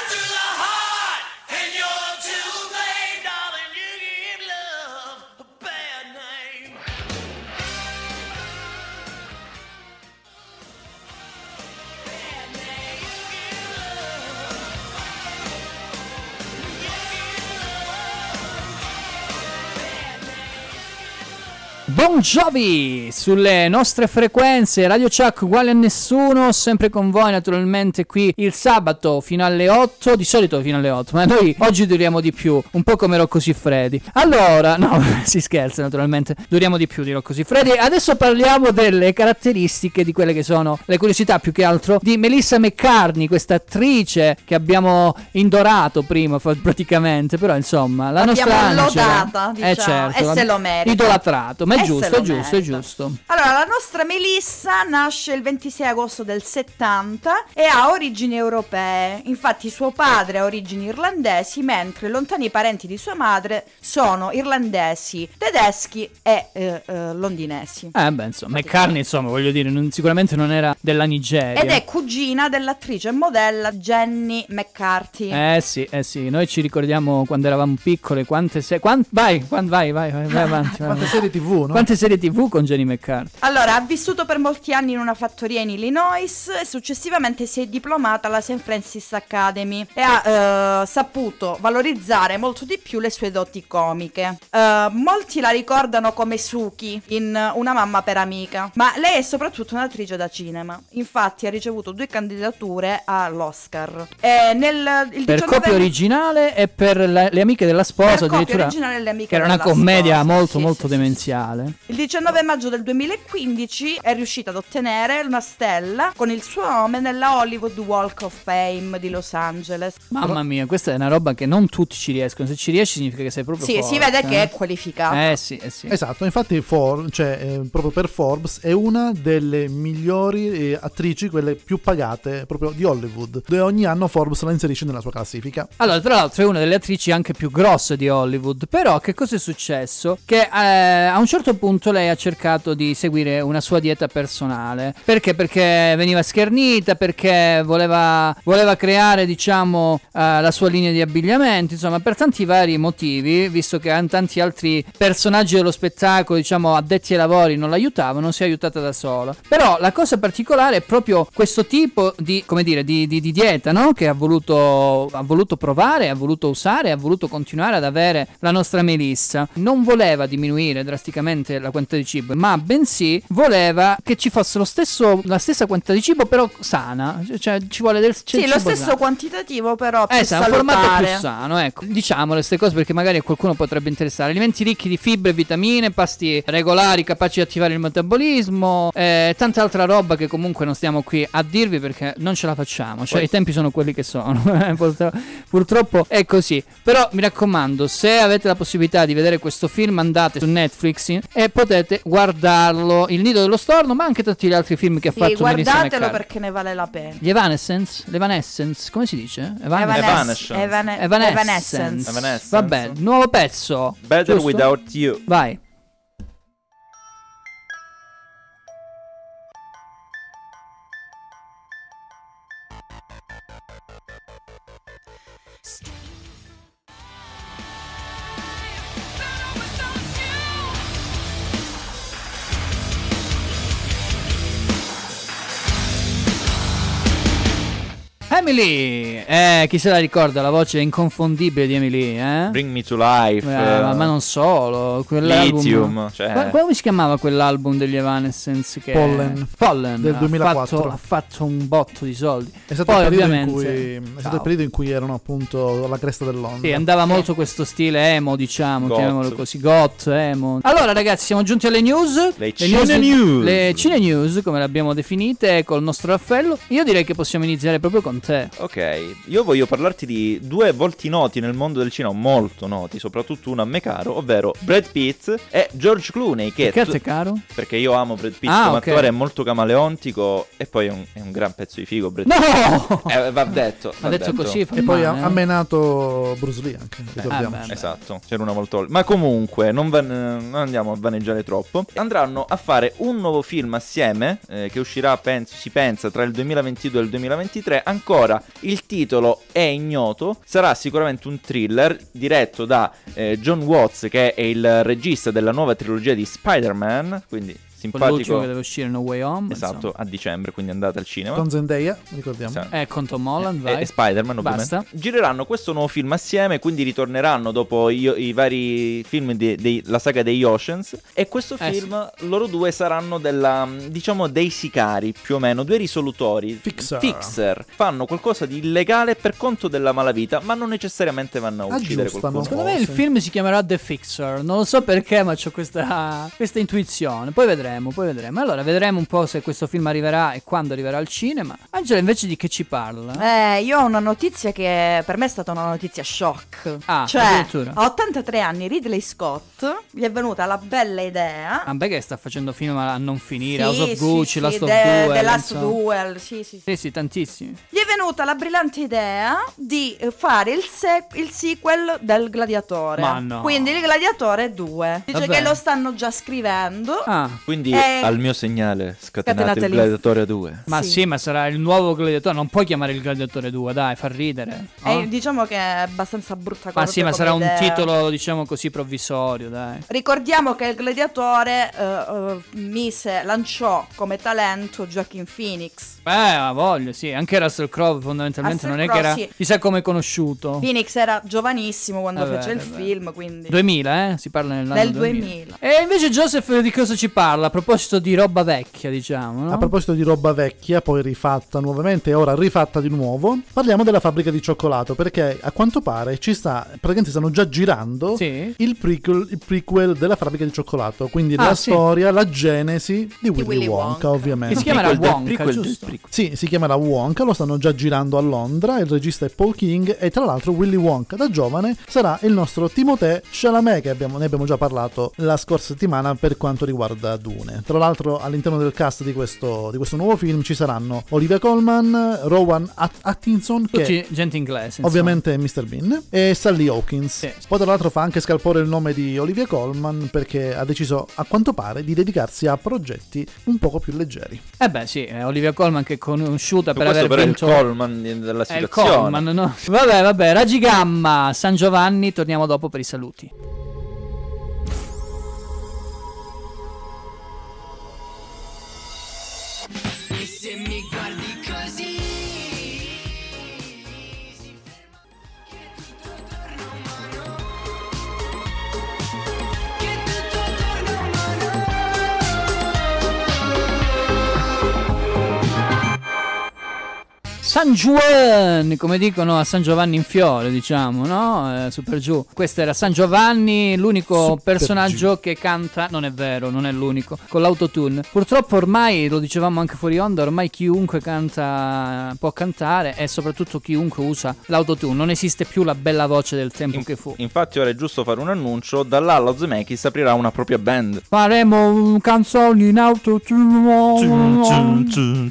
Bon Jovi sulle nostre frequenze Radio Chuck uguale a nessuno sempre con voi naturalmente qui il sabato fino alle 8 di solito fino alle 8 ma noi oggi duriamo di più un po' come Rocco Siffredi. Allora no *laughs* si scherza naturalmente duriamo di più di Rocco Siffredi. Adesso parliamo delle caratteristiche di quelle che sono le curiosità più che altro di Melissa McCartney questa attrice che abbiamo indorato prima praticamente però insomma la L'abbiamo nostra Angela. Lodata, eh diciamo, certo, e se lo merita. idolatrato ma è se giusto, giusto, giusto. Allora, la nostra Melissa nasce il 26 agosto del 70 e ha origini europee. Infatti suo padre ha origini irlandesi, mentre i lontani parenti di sua madre sono irlandesi, tedeschi e eh, eh, londinesi. Eh beh, insomma, McCartney, insomma, voglio dire, non- sicuramente non era della Nigeria. Ed è cugina dell'attrice e modella Jenny McCarthy. Eh sì, eh sì, noi ci ricordiamo quando eravamo piccole, quante serie... vai, quan- vai, vai, vai, vai avanti. vai Quante serie TV, no? Quante serie TV con Jenny McCarthy? Allora, ha vissuto per molti anni in una fattoria in Illinois e successivamente si è diplomata alla St. Francis Academy e ha eh, saputo valorizzare molto di più le sue doti comiche. Eh, molti la ricordano come Suki in Una mamma per amica, ma lei è soprattutto un'attrice da cinema. Infatti ha ricevuto due candidature all'Oscar. E nel il Per 19 coppia originale e per la- le amiche della sposa, Per addirittura... originale e le amiche che era una della commedia sposa, molto, sì, molto demenziale. Il 19 maggio del 2015 è riuscita ad ottenere una stella con il suo nome nella Hollywood Walk of Fame di Los Angeles. Mamma mia, questa è una roba che non tutti ci riescono. Se ci riesci significa che sei proprio Sì, forte. si vede che eh. è qualificata. Eh sì, eh sì. Esatto, infatti For- cioè, eh, proprio per Forbes è una delle migliori eh, attrici, quelle più pagate proprio di Hollywood, dove ogni anno Forbes la inserisce nella sua classifica. Allora, tra l'altro è una delle attrici anche più grosse di Hollywood, però che cosa è successo? Che eh, a un certo punto lei ha cercato di seguire una sua dieta personale. Perché? Perché veniva schernita, perché voleva, voleva creare, diciamo, eh, la sua linea di abbigliamento, insomma, per tanti vari motivi, visto che an- tanti altri personaggi dello spettacolo, diciamo, addetti ai lavori non l'aiutavano, si è aiutata da sola. Però la cosa particolare è proprio questo tipo di, come dire, di, di- di dieta, no? Che ha voluto, ha voluto provare, ha voluto usare, ha voluto continuare ad avere la nostra Melissa. Non voleva diminuire drasticamente la quantità di cibo, ma bensì voleva che ci fosse lo stesso, la stessa quantità di cibo, però sana. Cioè, ci vuole del c'è Sì, lo stesso sano. quantitativo però più Eh, sa, un formato salutare. più sano, ecco. Diciamole queste cose perché magari a qualcuno potrebbe interessare. Alimenti ricchi di fibre, vitamine, pasti regolari capaci di attivare il metabolismo, eh, tanta altra roba che comunque non stiamo qui a dirvi perché non ce la facciamo. Cioè, Poi- i tempi sono quelli che sono. *laughs* eh, purtro- Purtroppo è così. Però mi raccomando, se avete la possibilità di vedere questo film, andate su Netflix e potete guardarlo. Il nido dello storno, ma anche tutti gli altri film che ha Sì, fatto Melissa guardatelo perché ne vale la pena. Gli Evanescence? L'Evanescence? Come si dice? Evanescence. Evane- Evanescence. Evanescence. Vabbè, nuovo pezzo. Better giusto? Without You. Vai. Emily! Eh, chi se la ricorda la voce inconfondibile di Emily, eh? Bring Me to Life. Eh, ma, ma non solo, quell'album. Lithium, cioè- Ma- come si chiamava quell'album degli Evanescence che Pollen. Pollen Del ha 2004. fatto- Ha fatto, un botto di soldi. È stato, Poi il periodo, cui, è stato il periodo in cui erano appunto alla cresta dell'onda. Sì, andava molto questo stile emo, diciamo, Goth. chiamiamolo così, goth, emo. Allora ragazzi, siamo giunti alle news. Le Cine News. Le Cine News, come le abbiamo definite, col nostro Raffaello. Io direi che possiamo iniziare proprio con te. Ok, io voglio parlarti di due volti noti nel mondo del cinema, molto noti, soprattutto uno a me caro, ovvero Brad Pitt e George Clooney. Che Perché tu- te caro? Perché io amo Brad Pitt Ah, come ok. attore, è molto camaleontico e poi è un, è un gran pezzo di figo. Brad No! Pitt. Eh, va detto. *laughs* Ha va detto così, fa E poi ha, eh. ha menato Bruce Lee anche, ricordiamo. beh, Esatto, c'era una volta. Ma comunque, non, van- non andiamo a vaneggiare troppo. Andranno a fare un nuovo film assieme, eh, che uscirà, penso, si pensa, tra il 2022 e il 2023. Ancora il titolo è ignoto. Sarà sicuramente un thriller diretto da eh, John Watts, che è il regista della nuova trilogia di Spider-Man. Quindi L'ultimo simpatico. che deve uscire No Way Home. Esatto, a dicembre, quindi andate al cinema. Con Zendaya, ricordiamo. Esatto. Eh, con Tom Holland, E, vai. e Spider-Man ovviamente. Basta. Gireranno questo nuovo film assieme, quindi ritorneranno dopo i, i vari film della saga degli Oceans. E questo Eh, film, loro due saranno della, diciamo, dei sicari, più o meno, due risolutori. Fixer. Fanno qualcosa di illegale per conto della malavita, ma non necessariamente vanno a uccidere Aggiustano. qualcuno. Secondo me il film si chiamerà The Fixer. Non lo so perché, ma ho questa, questa intuizione. Poi vedremo, poi vedremo. Allora, vedremo un po' se questo film arriverà e quando arriverà al cinema. Angela, invece di che ci parla? Eh, io ho una notizia che per me è stata una notizia shock. Ah, cioè, addirittura. a 83 anni Ridley Scott gli è venuta la bella idea. Ah, beh, che sta facendo film a non finire. Sì, House of sì, Gucci, sì, Last of The- Duel. The Last insomma. Duel, sì, sì, sì. Sì, sì, tantissimi. Gli è venuta la brillante idea di fare il, se- il sequel del Gladiatore. Ma no. Quindi il Gladiatore 2. Dice Vabbè. che lo stanno già scrivendo. Ah. Quindi Eh, al mio segnale scatenate scatenate il lì. Gladiatore 2. Ma Sì. sì. ma sarà il nuovo gladiatore. Non puoi chiamare il gladiatore 2, dai, fa ridere. no? E diciamo che è abbastanza brutta cosa. Ma sì, ma sarà un idea. titolo, diciamo così, provvisorio, dai. Ricordiamo che il gladiatore eh, eh, mise, lanciò come talento Joaquin Phoenix. Eh, ha voglia, sì. Anche Russell Crowe fondamentalmente Russell non è che Crowe, era... sì. Chissà come è conosciuto. Phoenix era giovanissimo quando Vabbè, fece il vabbè. film, quindi 2000, eh? Si parla nell'anno nel 2000. 2000. E invece Joseph di cosa ci parla? A proposito di roba vecchia, diciamo, no? A proposito di roba vecchia, poi rifatta nuovamente e ora rifatta di nuovo, parliamo della fabbrica di cioccolato perché a quanto pare ci sta, praticamente stanno già girando il, prequel, il prequel della fabbrica di cioccolato, quindi Ah, la sì. storia, la genesi di Willy, Willy Wonka, Wonka. ovviamente. Che si chiamerà del Wonka, prequel del giusto? Prequel. Sì, si chiamerà Wonka, lo stanno già girando a Londra, il regista è Paul King e tra l'altro Willy Wonka da giovane sarà il nostro Timothée Chalamet che abbiamo- ne abbiamo già parlato la scorsa settimana per quanto riguarda Dune. Tra l'altro all'interno del cast di questo, di questo nuovo film ci saranno Olivia Colman, Rowan At- Atkinson che Tutti gente inglese. insomma. Ovviamente Mr. Bean e Sally Hawkins. Poi tra l'altro fa anche scalpore il nome di Olivia Colman perché ha deciso a quanto pare di dedicarsi a progetti un poco più leggeri. Eh beh, sì, è Olivia Colman che è conosciuta per aver però è il vinto... Coleman della situazione. Coleman, no? Vabbè, vabbè, Raggi Gamma, San Giovanni, torniamo dopo per i saluti. San Juan, come dicono a San Giovanni in Fiore, diciamo, no? Eh, super giù. Questo era San Giovanni, l'unico Super personaggio che canta, non è vero, non è l'unico, con l'autotune. Purtroppo ormai, lo dicevamo anche fuori onda, ormai chiunque canta può cantare e soprattutto chiunque usa l'autotune. Non esiste più la bella voce del tempo che fu. Infatti ora è giusto fare un annuncio, dall'Allo Zemeckis aprirà una propria band. Faremo canzoni in autotune.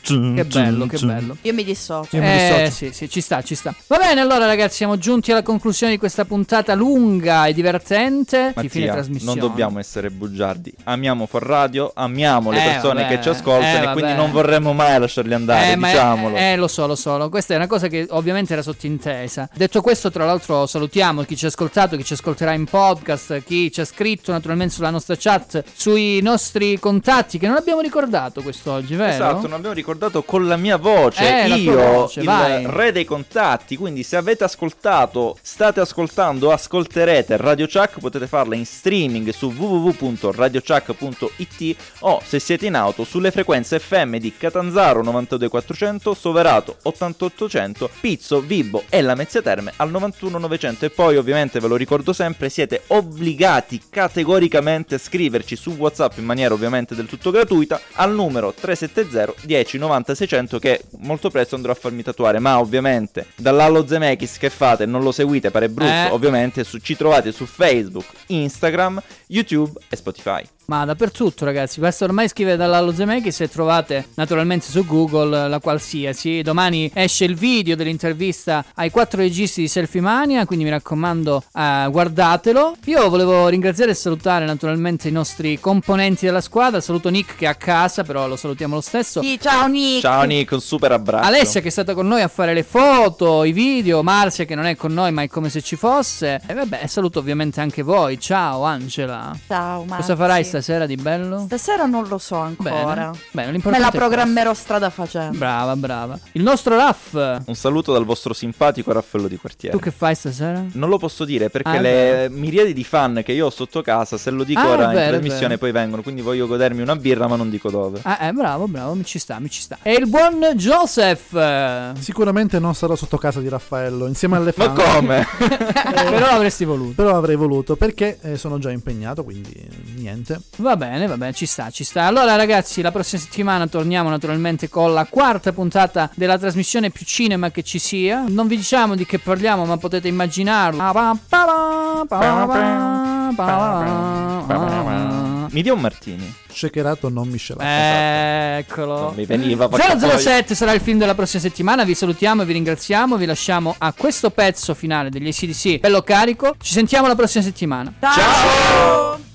Che bello, che bello. Io mi dissocio. Eh sì, sì, ci sta, ci sta. Va bene, allora ragazzi, siamo giunti alla conclusione di questa puntata lunga e divertente di fine Mattia, trasmissione. non dobbiamo essere bugiardi. Amiamo For Radio, amiamo le Eh, persone vabbè, che ci ascoltano eh, e quindi non vorremmo mai lasciarli andare, Eh, diciamolo. eh, lo so, lo so. lo- Questa è una cosa che ovviamente era sottintesa. Detto questo, tra l'altro, salutiamo chi ci ha ascoltato, chi ci ascolterà in podcast, chi ci ha scritto naturalmente sulla nostra chat, sui nostri contatti che non abbiamo ricordato quest'oggi, vero? Esatto, non abbiamo ricordato con la mia voce. Eh, Io veloce, il vai. re dei contatti, quindi se avete ascoltato, state ascoltando ascolterete Radio Chuck, potete farla in streaming su www.radiochuck.it o se siete in auto sulle frequenze FM di Catanzaro 92400, Soverato 8800, Pizzo, Vibo e Lamezia Terme al 91900 e poi ovviamente ve lo ricordo sempre, siete obbligati categoricamente a scriverci su WhatsApp in maniera ovviamente del tutto gratuita al numero 370 10 90 600 che molto presto andrò a farmi tatuare, ma ovviamente dall'Allo Zemeckis che fate non lo seguite, pare brutto, Eh. ovviamente su- ci trovate su Facebook, Instagram, YouTube e Spotify. Ma dappertutto, ragazzi. Basta ormai scrivere dall'Allo Zemeckis e trovate naturalmente su Google la qualsiasi. Domani esce il video dell'intervista ai quattro registi di Selfie Mania. Quindi mi raccomando, eh, guardatelo. Io volevo ringraziare e salutare naturalmente i nostri componenti della squadra. Saluto Nick che è a casa, però lo salutiamo lo stesso. Sì, ciao Nick. Ciao Nick, un super abbraccio. Alessia che è stata con noi a fare le foto, i video, Marzia che non è con noi ma è come se ci fosse. E vabbè, saluto ovviamente anche voi. Ciao Angela. Ciao, Marzi. Cosa farai stasera di bello? Stasera non lo so ancora. Bene, bene Me l'importante la è questo. programmerò strada facendo. Brava, brava. Il nostro Raff. Un saluto dal vostro simpatico Raffaello di quartiere. Tu che fai stasera? Non lo posso dire perché Ah, le vero. miriadi di fan che io ho sotto casa, se lo dico Ah, ora vero, in trasmissione, poi vengono. Quindi voglio godermi una birra, ma non dico dove. Ah, eh, bravo, bravo, mi ci sta, mi ci sta. E il buon Joseph. Sicuramente non sarò sotto casa di Raffaello insieme alle Ma fan. come? *laughs* Però avresti voluto. Però avrei voluto perché eh, sono già impegnato, quindi niente. Va bene, va bene, ci sta, ci sta. Allora, ragazzi, la prossima settimana torniamo naturalmente con la quarta puntata della trasmissione più cinema che ci sia. Non vi diciamo di che parliamo, ma potete immaginarlo. Mi dia un martini. Shakerato non miscelato. Eccolo. Non mi veniva porca 007 sarà il film della prossima settimana. Vi salutiamo, vi ringraziamo. Vi lasciamo a questo pezzo finale degli ACDC bello carico. Ci sentiamo la prossima settimana. Ciao.